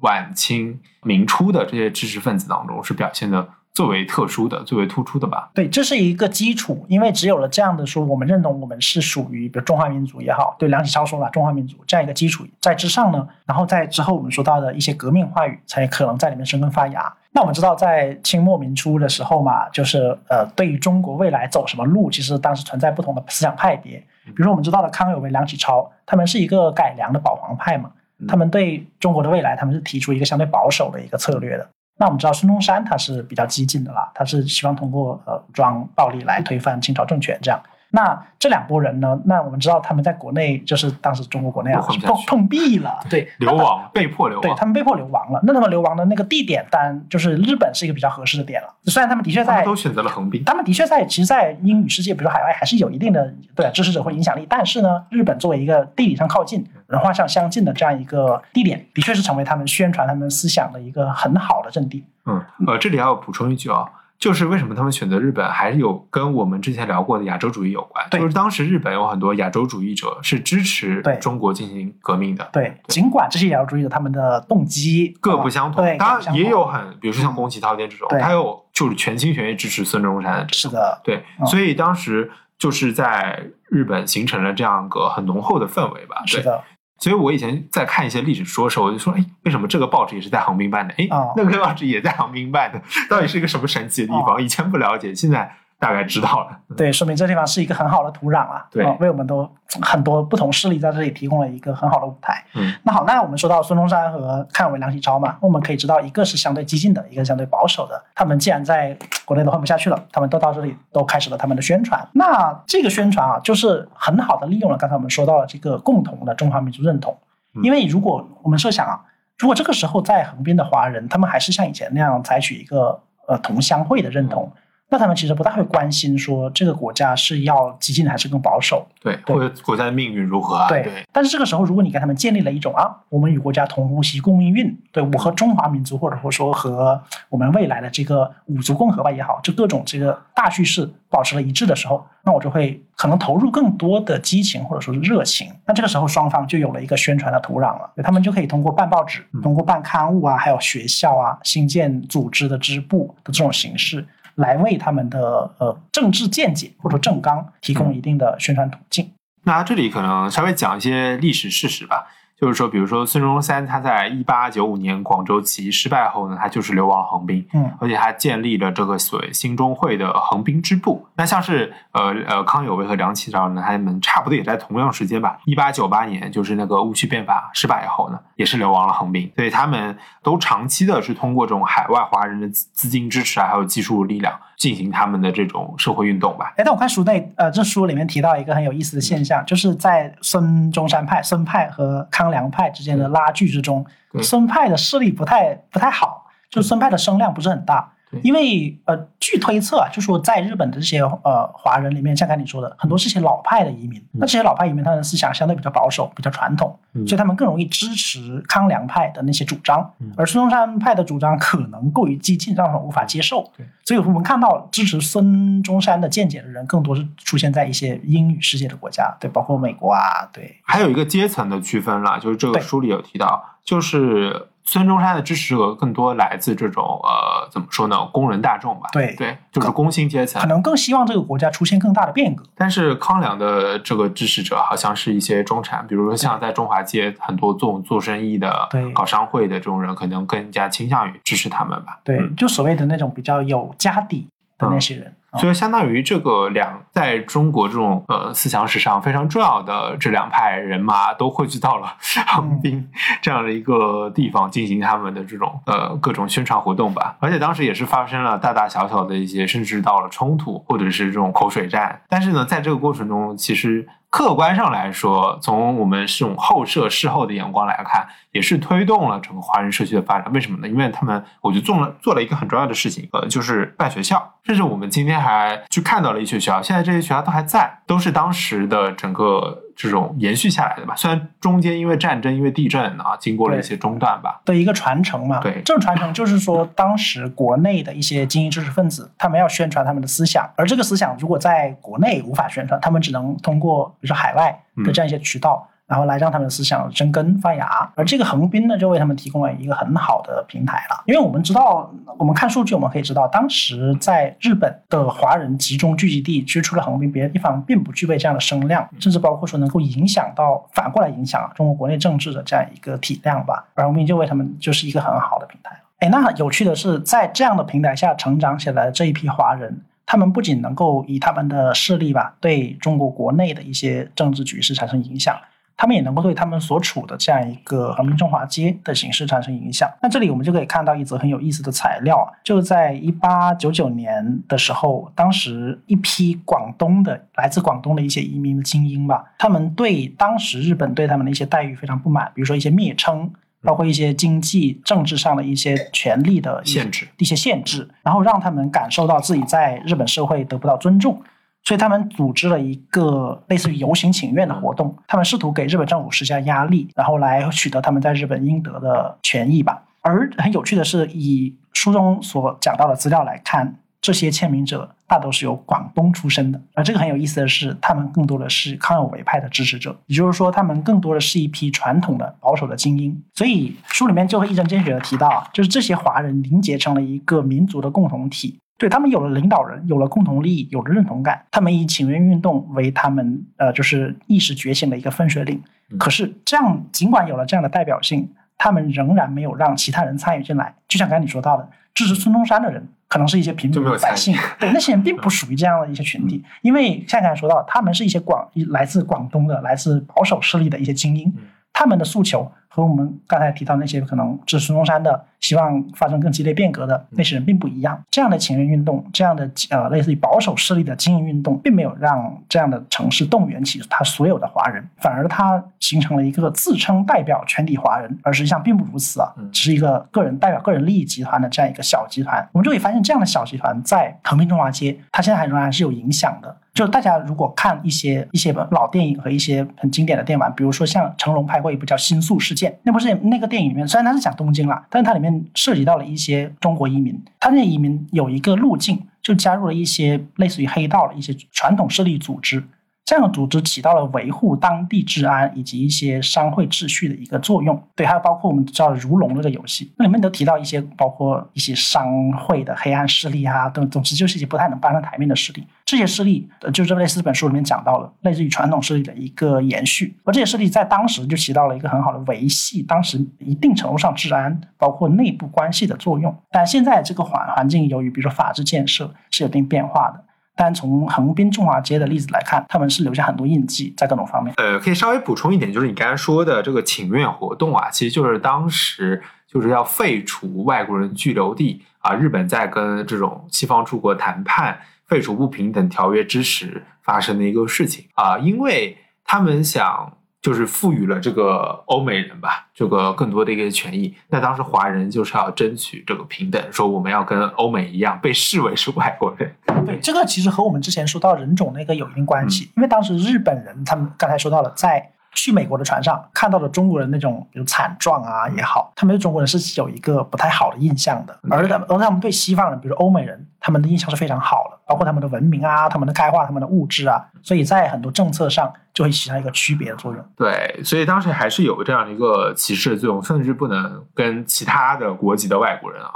晚清、明初的这些知识分子当中，是表现的最为特殊的、最为突出的吧？对，这是一个基础，因为只有了这样的说，我们认同我们是属于比如中华民族也好，对梁启超说了中华民族这样一个基础在之上呢，然后在之后我们说到的一些革命话语才可能在里面生根发芽。那我们知道，在清末民初的时候嘛，就是呃，对于中国未来走什么路，其实当时存在不同的思想派别。比如说我们知道的康有为、梁启超，他们是一个改良的保皇派嘛，他们对中国的未来，他们是提出一个相对保守的一个策略的。那我们知道孙中山他是比较激进的啦，他是希望通过呃武装暴力来推翻清朝政权这样。那这两拨人呢？那我们知道他们在国内就是当时中国国内啊碰碰壁了，对，流亡，被迫流亡。对他们被迫流亡了。那他们流亡的那个地点，当然就是日本是一个比较合适的点了。虽然他们的确在他们都选择了横滨。他们的确在，其实，在英语世界，比如海外，还是有一定的对支持者或影响力。但是呢，日本作为一个地理上靠近、文化上相近的这样一个地点，的确是成为他们宣传他们思想的一个很好的阵地。嗯，呃，这里还要补充一句啊，就是为什么他们选择日本，还是有跟我们之前聊过的亚洲主义有关。对就是当时日本有很多亚洲主义者是支持中国进行革命的，对，尽管这些亚洲主义者他们的动机各不相同。对，当然也有很，比如说像宫崎涛天这种，对他有就是全心全意支持孙中山。是的，对，嗯所以当时就是在日本形成了这样一个很浓厚的氛围吧。对，是的，所以我以前在看一些历史书的时候，我就说，哎，为什么这个报纸也是在横滨办的？哎，哦那个报纸也在横滨办的，到底是一个什么神奇的地方？以前不了解，现在大概知道了。对，说明这地方是一个很好的土壤啊，对啊为我们都很多不同势力在这里提供了一个很好的舞台。嗯，那好，那我们说到孙中山和抗美梁启超嘛，我们可以知道，一个是相对激进的，一个相对保守的。他们既然在国内都混不下去了，他们都到这里都开始了他们的宣传。那这个宣传啊，就是很好的利用了刚才我们说到了这个共同的中华民族认同。嗯因为如果我们设想啊，如果这个时候在横滨的华人，他们还是像以前那样采取一个呃同乡会的认同，那他们其实不大会关心说这个国家是要激进还是更保守。对，对或者国家的命运如何啊？对，对，但是这个时候，如果你跟他们建立了一种啊，我们与国家同呼吸共命运，对我和中华民族，或者说和我们未来的这个五族共和吧也好，就各种这个大叙事保持了一致的时候，那我就会可能投入更多的激情或者说是热情。那这个时候，双方就有了一个宣传的土壤了，对他们就可以通过办报纸、通过办刊物啊，还有学校啊，新建组织的支部的这种形式。来为他们的呃政治见解或者政纲提供一定的宣传途径。那这里可能稍微讲一些历史事实吧。就是说，比如说孙中山他在一八九五年广州起义失败后呢，他就是流亡横滨，嗯而且他建立了这个所谓兴中会的横滨支部。那像是呃呃康有为和梁启超呢，他们差不多也在同样时间吧，一八九八年就是那个戊戌变法失败以后呢，也是流亡了横滨，所以他们都长期的是通过这种海外华人的资资金支持啊，还有技术力量进行他们的这种社会运动吧。哎，但我看书内，呃，这书里面提到一个很有意思的现象，就是在孙中山派、孙派和康梁派之间的拉锯之中，孙派的势力不太不太好，就孙派的声量不是很大对。因为呃，据推测啊，就说在日本的这些呃华人里面，像刚才你说的，很多是些老派的移民。那这些老派移民，他们的思想相对比较保守、比较传统，嗯。所以他们更容易支持康梁派的那些主张。嗯。而孙中山派的主张可能过于激进，让他们无法接受。对，所以我们看到支持孙中山的见解的人，更多是出现在一些英语世界的国家，对，包括美国啊，对，还有一个阶层的区分啦，就是这个书里有提到，就是孙中山的支持者更多来自这种呃怎么说呢，工人大众吧，对对，就是工薪阶层可。能更希望这个国家出现更大的变革。但是康梁的这个支持者好像是一些中产，比如说像在中华街很多做做生意的对、搞商会的这种人，可能更加倾向于支持他们吧。对，嗯就所谓的那种比较有家底的那些人。啊所以相当于这个两在中国这种呃思想史上非常重要的这两派人马都汇聚到了横滨这样的一个地方进行他们的这种呃各种宣传活动吧。而且当时也是发生了大大小小的一些，甚至到了冲突或者是这种口水战。但是呢，在这个过程中，其实客观上来说，从我们这种后设事后的眼光来看，也是推动了整个华人社区的发展。为什么呢？因为他们我就做了做了一个很重要的事情，呃，就是办学校。甚至我们今天还去看到了一些学校，现在这些学校都还在，都是当时的整个这种延续下来的吧。虽然中间因为战争、因为地震啊，经过了一些中断吧。的一个传承嘛，对这种传承就是说，当时国内的一些精英知识分子，他们要宣传他们的思想，而这个思想如果在国内无法宣传，他们只能通过比如说海外的这样一些渠道，然后来让他们的思想生根发芽。而这个横滨呢，就为他们提供了一个很好的平台了。因为我们知道，我们看数据，我们可以知道，当时在日本的华人集中聚集地，其实除了横滨，别的地方并不具备这样的声量，甚至包括说能够影响到反过来影响中国国内政治的这样一个体量吧。而横滨就为他们就是一个很好的平台。哎，那有趣的是，在这样的平台下成长起来的这一批华人，他们不仅能够以他们的势力吧，对中国国内的一些政治局势产生影响，他们也能够对他们所处的这样一个横滨中华街的形式产生影响。那这里我们就可以看到一则很有意思的材料啊，就在一八九九年的时候，当时一批广东的来自广东的一些移民的精英吧，他们对当时日本对他们的一些待遇非常不满，比如说一些蔑称。包括一些经济、政治上的一些权利的限制一些限制，然后让他们感受到自己在日本社会得不到尊重，所以他们组织了一个类似于游行请愿的活动，他们试图给日本政府施加压力，然后来取得他们在日本应得的权益吧。而很有趣的是，以书中所讲到的资料来看，这些签名者大都是由广东出身的，而这个很有意思的是，他们更多的是康有为派的支持者，也就是说，他们更多的是一批传统的保守的精英。所以书里面就会一针见血的提到，就是这些华人凝结成了一个民族的共同体。对他们有了领导人，有了共同利益，有了认同感，他们以请愿运动为他们呃就是意识觉醒的一个分水岭。嗯可是这样，尽管有了这样的代表性，他们仍然没有让其他人参与进来。就像刚才你说到的，支持孙中山的人可能是一些平民百姓，对那些人并不属于这样的一些群体，因为像刚才说到，他们是一些广来自广东的、来自保守势力的一些精英，他们的诉求。和我们刚才提到那些可能支持孙中山的、希望发生更激烈变革的那些人并不一样。这样的请愿运动，这样的呃类似于保守势力的精英运动，并没有让这样的城市动员起他所有的华人，反而它形成了一个自称代表全体华人，而实际上并不如此啊，只是一个个人代表个人利益集团的这样一个小集团。我们就可以发现，这样的小集团在横滨中华街，它现在还仍然是有影响的。就大家如果看一些一些老电影和一些很经典的电玩，比如说像成龙拍过一部叫《新宿事件》，那不是那个电影里面，虽然它是讲东京啦，但是它里面涉及到了一些中国移民，他那移民有一个路径，就加入了一些类似于黑道的一些传统势力组织。这样的组织起到了维护当地治安以及一些商会秩序的一个作用。对，还有包括我们知道如龙这个游戏，那里面都提到一些包括一些商会的黑暗势力啊，等，总之就是一些不太能搬上台面的势力。这些势力，呃，就是类似这本书里面讲到了，类似于传统势力的一个延续。而这些势力在当时就起到了一个很好的维系当时一定程度上治安，包括内部关系的作用。但现在这个环环境，由于比如说法制建设是有一定变化的。但从横滨中华街的例子来看，他们是留下很多印记在各种方面。呃，可以稍微补充一点，就是你刚才说的这个请愿活动啊，其实就是当时就是要废除外国人居留地啊，日本在跟这种西方诸国谈判废除不平等条约之时发生的一个事情啊，因为他们想。就是赋予了这个欧美人吧，这个更多的一个权益。那当时华人就是要争取这个平等，说我们要跟欧美一样被视为是外国人。对，这个其实和我们之前说到人种那个有一定关系，因为当时日本人他们刚才说到了在。去美国的船上看到了中国人那种比如惨状啊也好，他们对中国人是有一个不太好的印象的，而他们而他们对西方人，比如欧美人，他们的印象是非常好的，包括他们的文明啊、他们的开化、他们的物质啊，所以在很多政策上就会起到一个区别的作用。对，所以当时还是有这样的一个歧视的作用，甚至不能跟其他的国籍的外国人啊。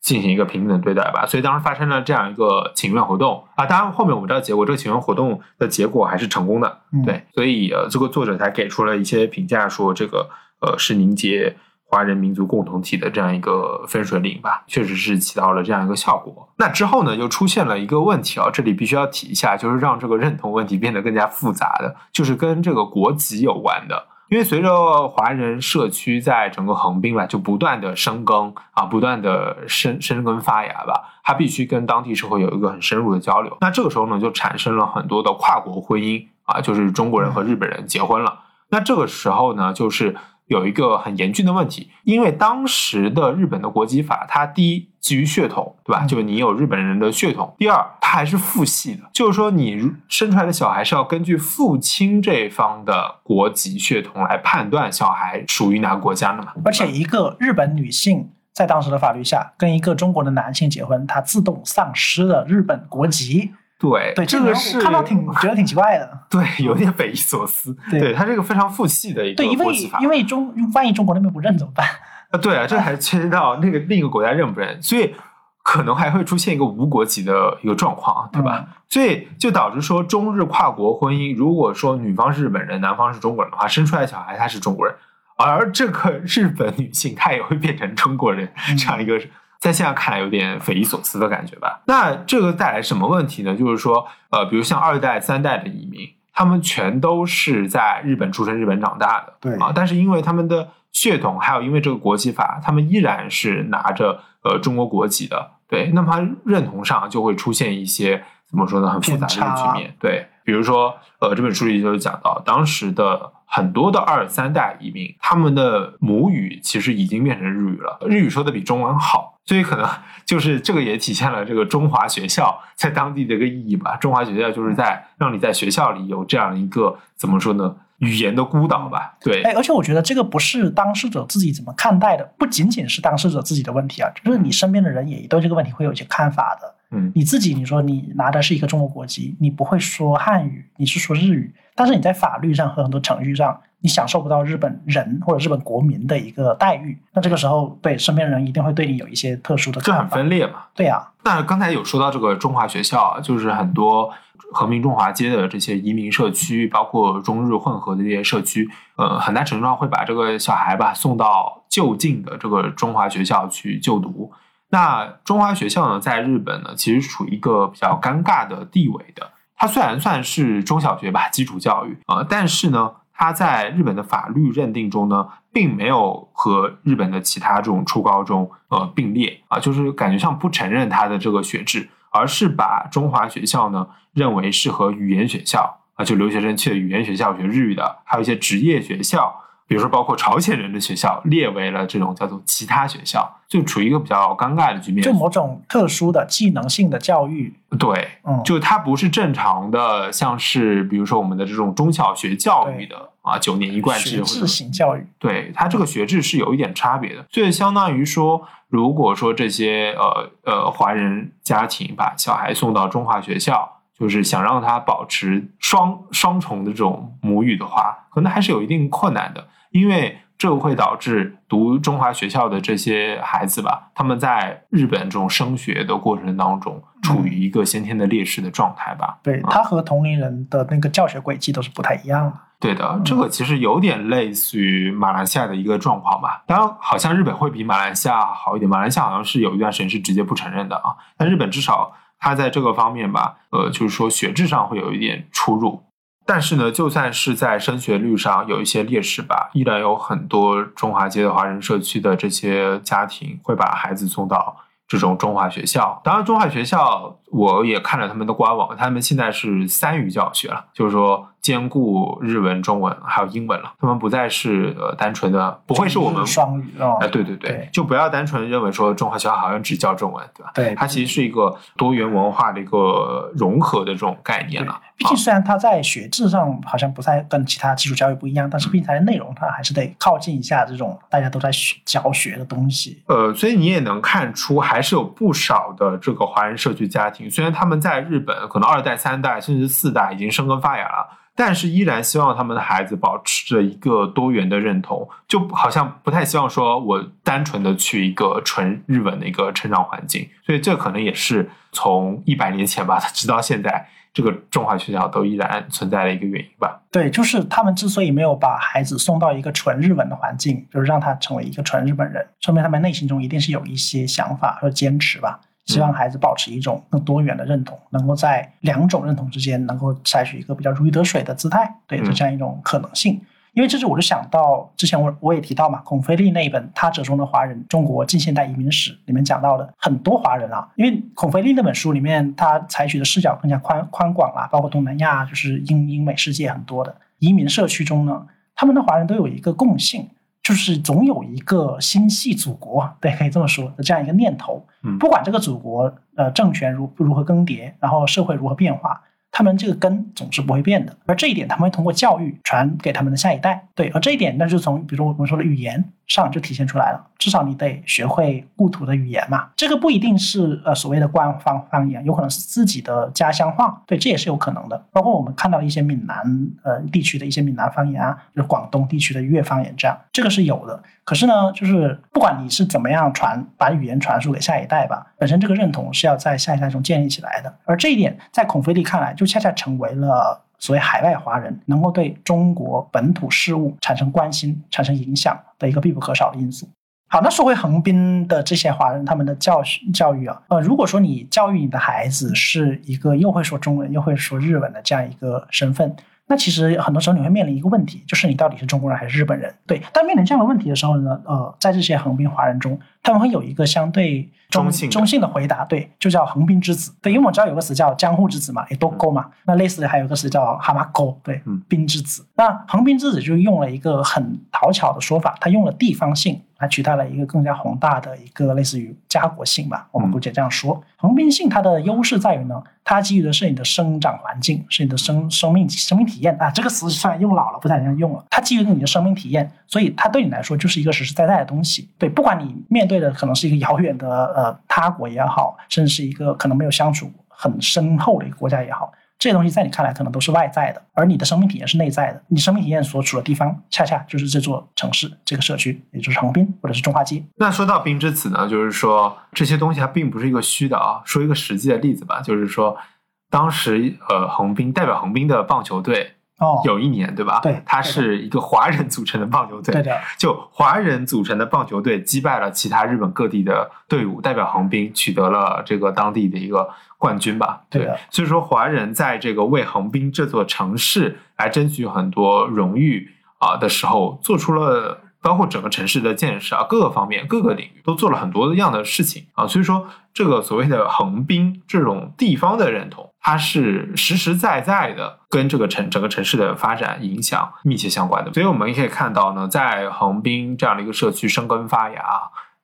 进行一个平等对待吧，所以当时发生了这样一个请愿活动啊，当然后面我们知道结果，这个请愿活动的结果还是成功的，对，所以呃，这个作者才给出了一些评价，说这个呃是凝结华人民族共同体的这样一个分水岭吧，确实是起到了这样一个效果。那之后呢，又出现了一个问题啊，这里必须要提一下，就是让这个认同问题变得更加复杂的，就是跟这个国籍有关的。因为随着华人社区在整个横滨吧，就不断的生根啊，不断的生生根发芽吧，它必须跟当地社会有一个很深入的交流。那这个时候呢，就产生了很多的跨国婚姻啊，就是中国人和日本人结婚了。那这个时候呢，就是。有一个很严峻的问题，因为当时的日本的国籍法，它第一基于血统，对吧？就是你有日本人的血统。第二，它还是父系的，就是说你生出来的小孩是要根据父亲这方的国籍血统来判断小孩属于哪个国家的嘛。而且，一个日本女性在当时的法律下跟一个中国的男性结婚，她自动丧失了日本国籍。对对，这个是看到挺觉得挺奇怪的，对，有点匪夷所思。对，它是一个非常父系的一个国籍法，因为中万一中国那边不认怎么办？啊，对啊，这还牵涉到那个另一个国家认不认，所以可能还会出现一个无国籍的一个状况，对吧？所以就导致说中日跨国婚姻，如果说女方是日本人，男方是中国人的话，生出来小孩他是中国人，而这个日本女性她也会变成中国人，这样一个。在现在看来有点匪夷所思的感觉吧？那这个带来什么问题呢？就是说，呃，比如像二代、三代的移民，他们全都是在日本出生、日本长大的，对啊。但是因为他们的血统，还有因为这个国籍法，他们依然是拿着呃中国国籍的，对。那么他认同上就会出现一些怎么说呢？很复杂的局面。对，比如说，呃，这本书里就讲到当时的。很多的二三代移民，他们的母语其实已经变成日语了，日语说的比中文好，所以可能就是这个也体现了这个中华学校在当地的一个意义吧。中华学校就是在让你在学校里有这样一个怎么说呢，语言的孤岛吧。对，哎，而且我觉得这个不是当事者自己怎么看待的，不仅仅是当事者自己的问题啊，就是你身边的人也对这个问题会有一些看法的。嗯，你自己你说你拿的是一个中国国籍，你不会说汉语，你是说日语。但是你在法律上和很多程序上，你享受不到日本人或者日本国民的一个待遇，那这个时候对身边人一定会对你有一些特殊的就很分裂嘛。对呀，那刚才有说到这个中华学校，就是很多和平中华街的这些移民社区，包括中日混合的这些社区，呃，很大程度上会把这个小孩吧送到就近的这个中华学校去就读。那中华学校呢，在日本呢，其实处于一个比较尴尬的地位的。它虽然算是中小学吧，基础教育呃，但是呢，它在日本的法律认定中呢，并没有和日本的其他这种初高中呃并列啊，就是感觉上不承认它的这个学制，而是把中华学校呢认为是和语言学校啊，就留学生去的语言学校学日语的，还有一些职业学校。比如说，包括朝鲜人的学校列为了这种叫做其他学校，就处于一个比较尴尬的局面。就某种特殊的技能性的教育，对，嗯，就它不是正常的，像是比如说我们的这种中小学教育的啊，九年一贯制学制型教育，对它这个学制是有一点差别的。所以相当于说，如果说这些呃呃华人家庭把小孩送到中华学校。就是想让他保持双双重的这种母语的话，可能还是有一定困难的，因为这会导致读中华学校的这些孩子吧，他们在日本这种升学的过程当中，处于一个先天的劣势的状态吧。对他和同龄人的那个教学轨迹都是不太一样的。对的，这个其实有点类似于马来西亚的一个状况吧。当然，好像日本会比马来西亚好一点。马来西亚好像是有一段时间是直接不承认的啊，但日本至少。他在这个方面吧，呃，就是说学制上会有一点出入，但是呢，就算是在升学率上有一些劣势吧，依然有很多中华街的华人社区的这些家庭会把孩子送到这种中华学校。当然，中华学校我也看了他们的官网，他们现在是三语教学了，就是说。兼顾日文、中文还有英文了，他们不再是呃单纯的，不会是我们双语哦。哎，对对对，就不要单纯认为说中华学校好像只教中文，对吧？对，它其实是一个多元文化的一个融合的这种概念了。毕竟虽然它在学制上好像不太跟其他基础教育不一样，但是毕竟它的内容它还是得靠近一下这种大家都在学教学的东西。呃，所以你也能看出，还是有不少的这个华人社区家庭，虽然他们在日本可能二代、三代甚至四代已经生根发芽了。但是依然希望他们的孩子保持着一个多元的认同，就好像不太希望说我单纯的去一个纯日文的一个成长环境，所以这可能也是从一百年前吧，直到现在这个中华学校都依然存在的一个原因吧。对，就是他们之所以没有把孩子送到一个纯日文的环境，就是让他成为一个纯日本人，说明他们内心中一定是有一些想法和坚持吧。希望孩子保持一种更多元的认同，能够在两种认同之间能够采取一个比较如鱼得水的姿态，对这样一种可能性。因为这是我就想到之前我我也提到嘛，孔飞利那一本《他者中的华人：中国近现代移民史》里面讲到的很多华人啊，因为孔飞利那本书里面他采取的视角更加宽宽广啊，包括东南亚，就是英英美世界很多的移民社区中呢，他们的华人都有一个共性。就是总有一个心系祖国，对，可以这么说的这样一个念头。嗯不管这个祖国呃政权如如何更迭，然后社会如何变化。他们这个根总是不会变的，而这一点他们会通过教育传给他们的下一代。对，而这一点那就从比如说我们说的语言上就体现出来了，至少你得学会故土的语言嘛。这个不一定是呃所谓的官方方言，有可能是自己的家乡话。对，这也是有可能的。包括我们看到一些闽南呃地区的一些闽南方言啊，就是广东地区的粤方言这样，这个是有的。可是呢，就是不管你是怎么样传把语言传输给下一代吧，本身这个认同是要在下一代中建立起来的。而这一点在孔飞利看来，就恰恰成为了所谓海外华人能够对中国本土事务产生关心、产生影响的一个必不可少的因素。好，那说回横滨的这些华人，他们的教学教育啊，呃，如果说你教育你的孩子是一个又会说中文又会说日文的这样一个身份。那其实很多时候你会面临一个问题，就是你到底是中国人还是日本人？对，但面临这样的问题的时候呢，呃，在这些横滨华人中，他们会有一个相对中性中性的回答，对，就叫横滨之子。对，因为我知道有个词叫江户之子嘛，也都够嘛。那类似的还有个词叫哈马沟，对，滨之子。那横滨之子就用了一个很讨巧的说法，他用了地方性。它取代了一个更加宏大的一个类似于家国性吧，我们姑且这样说。横滨性它的优势在于呢，它基于的是你的生长环境，是你的生生命生命体验啊。这个词虽然用老了，不太想用了。它基于你的生命体验，所以它对你来说就是一个实实在在的东西。对，不管你面对的可能是一个遥远的呃他国也好，甚至是一个可能没有相处很深厚的一个国家也好。这些东西在你看来可能都是外在的，而你的生命体验是内在的。你生命体验所处的地方，恰恰就是这座城市、这个社区，也就是横滨或者是中华街。那说到冰之子呢，就是说这些东西它并不是一个虚的啊。说一个实际的例子吧，就是说当时呃横滨代表横滨的棒球队哦，有一年对吧？对它是一个华人组成的棒球队，对的，就华人组成的棒球队击败了其他日本各地的队伍，代表横滨取得了这个当地的一个冠军吧。对的所以说华人在这个为横滨这座城市来争取很多荣誉啊的时候，做出了。包括整个城市的建设啊，各个方面、各个领域都做了很多样的事情啊，所以说这个所谓的横滨这种地方的认同，它是实实在在的跟这个城整个城市的发展影响密切相关的。所以我们也可以看到呢，在横滨这样的一个社区生根发芽，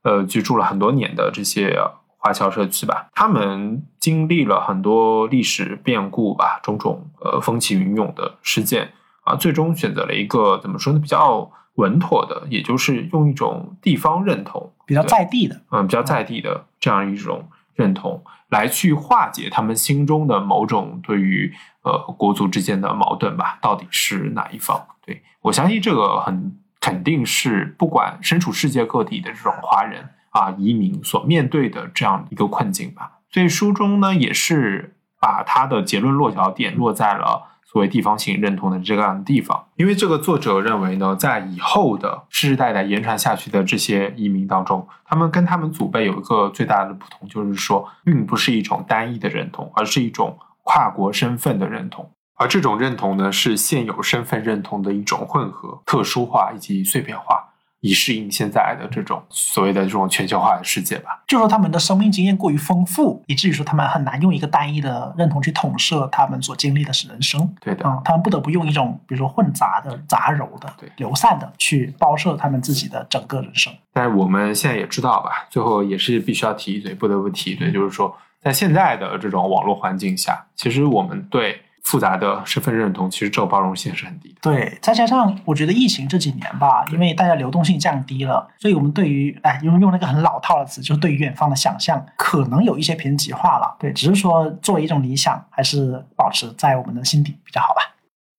呃，居住了很多年的这些华侨社区吧，他们经历了很多历史变故吧，种种呃风起云涌的事件。啊，最终选择了一个怎么说呢，比较稳妥的，也就是用一种地方认同，比较在地的，嗯，比较在地的这样一种认同，来去化解他们心中的某种对于呃国族之间的矛盾吧，到底是哪一方？对我相信这个很肯定是不管身处世界各地的这种华人啊移民所面对的这样一个困境吧。所以书中呢也是把他的结论落脚点落在了。作为地方性认同的这样的地方，因为这个作者认为呢，在以后的世世代代延传下去的这些移民当中，他们跟他们祖辈有一个最大的不同，就是说，并不是一种单一的认同，而是一种跨国身份的认同。而这种认同呢，是现有身份认同的一种混合、特殊化以及碎片化。以适应现在的这种所谓的这种全球化的世界吧。就说他们的生命经验过于丰富，以至于说他们很难用一个单一的认同去统摄他们所经历的人生。对的，嗯，他们不得不用一种比如说混杂的、杂糅的、对流散的去包摄他们自己的整个人生。但是我们现在也知道吧，最后也是必须要提一嘴，不得不提一嘴，就是说，在现在的这种网络环境下，其实我们对。复杂的身份认同，其实这个包容性是很低的。对，再加上我觉得疫情这几年吧，因为大家流动性降低了，所以我们对于哎用用那个很老套的词，就是对于远方的想象，可能有一些偏激化了。对，只是说作为一种理想，还是保持在我们的心底比较好吧。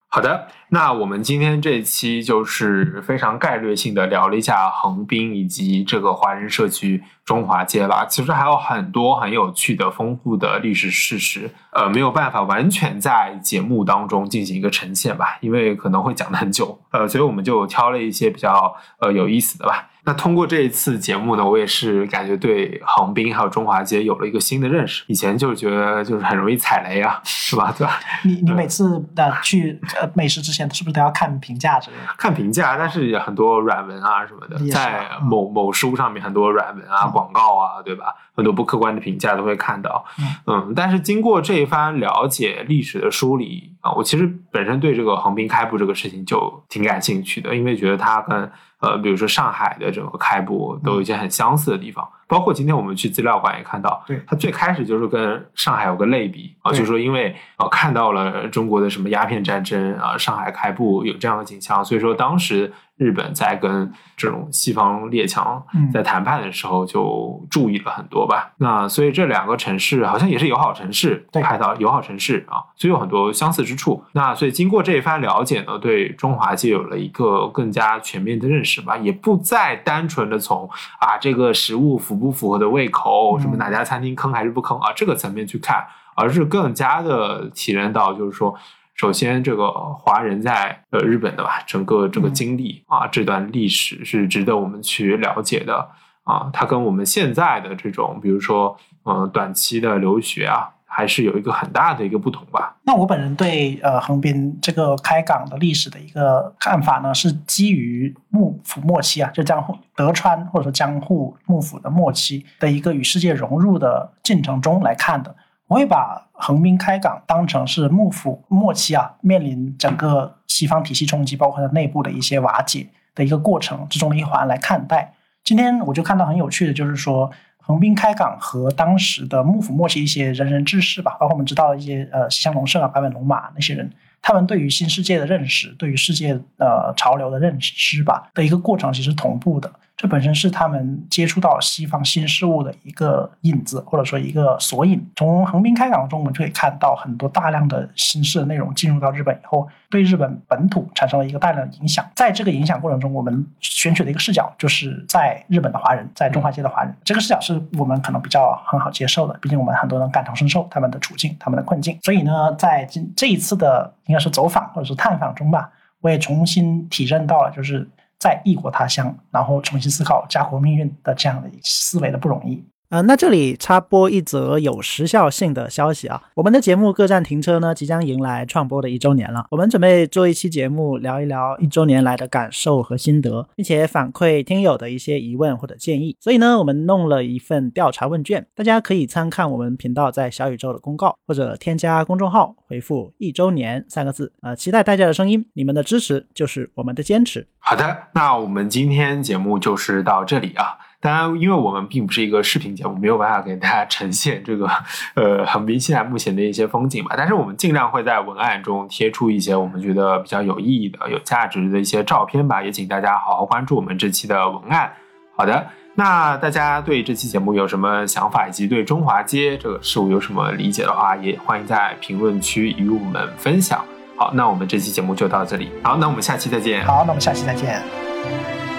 好的，那我们今天这一期就是非常概略性的聊了一下横滨以及这个华人社区中华街吧。其实还有很多很有趣的、丰富的历史事实，呃，没有办法完全在节目当中进行一个呈现吧，因为可能会讲的很久，呃，所以我们就挑了一些比较呃有意思的吧。那通过这一次节目呢，我也是感觉对横滨还有中华街有了一个新的认识。以前就是觉得就是很容易踩雷啊，是吧？对吧？你你每次的去呃美食之前，是不是都要看评价之类的？看评价，但是很多软文啊什么的，在某某书上面很多软文啊、广告啊，对吧？很多不客观的评价都会看到。嗯，但是经过这一番了解历史的梳理啊，我其实本身对这个横滨开埠这个事情就挺感兴趣的，因为觉得它跟呃，比如说上海的整个开埠都有一些很相似的地方，包括今天我们去资料馆也看到，对它最开始就是跟上海有个类比啊，就是说因为啊看到了中国的什么鸦片战争啊，上海开埠有这样的景象，所以说当时。日本在跟这种西方列强在谈判的时候，就注意了很多吧。那所以这两个城市好像也是友好城市，海岛友好城市啊，所以有很多相似之处。那所以经过这一番了解呢，对中华街有了一个更加全面的认识吧，也不再单纯的从啊这个食物符不符合的胃口，什么哪家餐厅坑还是不坑啊这个层面去看，而是更加的体验到就是说。首先，这个华人在呃日本的吧，整个这个经历啊，这段历史是值得我们去了解的啊。它跟我们现在的这种，比如说呃短期的留学啊，还是有一个很大的一个不同吧。那我本人对呃横滨这个开港的历史的一个看法呢，是基于幕府末期啊，就江户德川或者说江户幕府的末期的一个与世界融入的进程中来看的。我会把横滨开港当成是幕府末期啊，面临整个西方体系冲击，包括它内部的一些瓦解的一个过程之中的一环来看待。今天我就看到很有趣的，就是说横滨开港和当时的幕府末期一些仁人志士吧，包括我们知道的一些呃西乡隆盛啊、坂本龙马那些人，他们对于新世界的认识，对于世界呃潮流的认知吧的一个过程，其实同步的。这本身是他们接触到西方新事物的一个影子，或者说一个索引。从横滨开港中，我们就可以看到很多大量的新式的内容进入到日本以后，对日本本土产生了一个大量的影响。在这个影响过程中，我们选取的一个视角就是在日本的华人，在中华街的华人。这个视角是我们可能比较很好接受的，毕竟我们很多人感同身受他们的处境、他们的困境。所以呢，在这这一次的应该是走访或者是探访中吧，我也重新体认到了，就是在异国他乡，然后重新思考家国命运的这样的思维的不容易。呃，那这里插播一则有时效性的消息啊，我们的节目《各站停车》呢，即将迎来创播的一周年了。我们准备做一期节目，聊一聊一周年来的感受和心得，并且反馈听友的一些疑问或者建议。所以呢，我们弄了一份调查问卷，大家可以参看我们频道在小宇宙的公告，或者添加公众号回复“一周年”三个字。呃，期待大家的声音，你们的支持就是我们的坚持。好的，那我们今天节目就是到这里啊。当然，因为我们并不是一个视频节目，没有办法给大家呈现这个呃横滨现在目前的一些风景吧。但是我们尽量会在文案中贴出一些我们觉得比较有意义的、有价值的一些照片吧。也请大家好好关注我们这期的文案。好的，那大家对这期节目有什么想法，以及对中华街这个事物有什么理解的话，也欢迎在评论区与我们分享。好，那我们这期节目就到这里。好，那我们下期再见。好，那我们下期再见。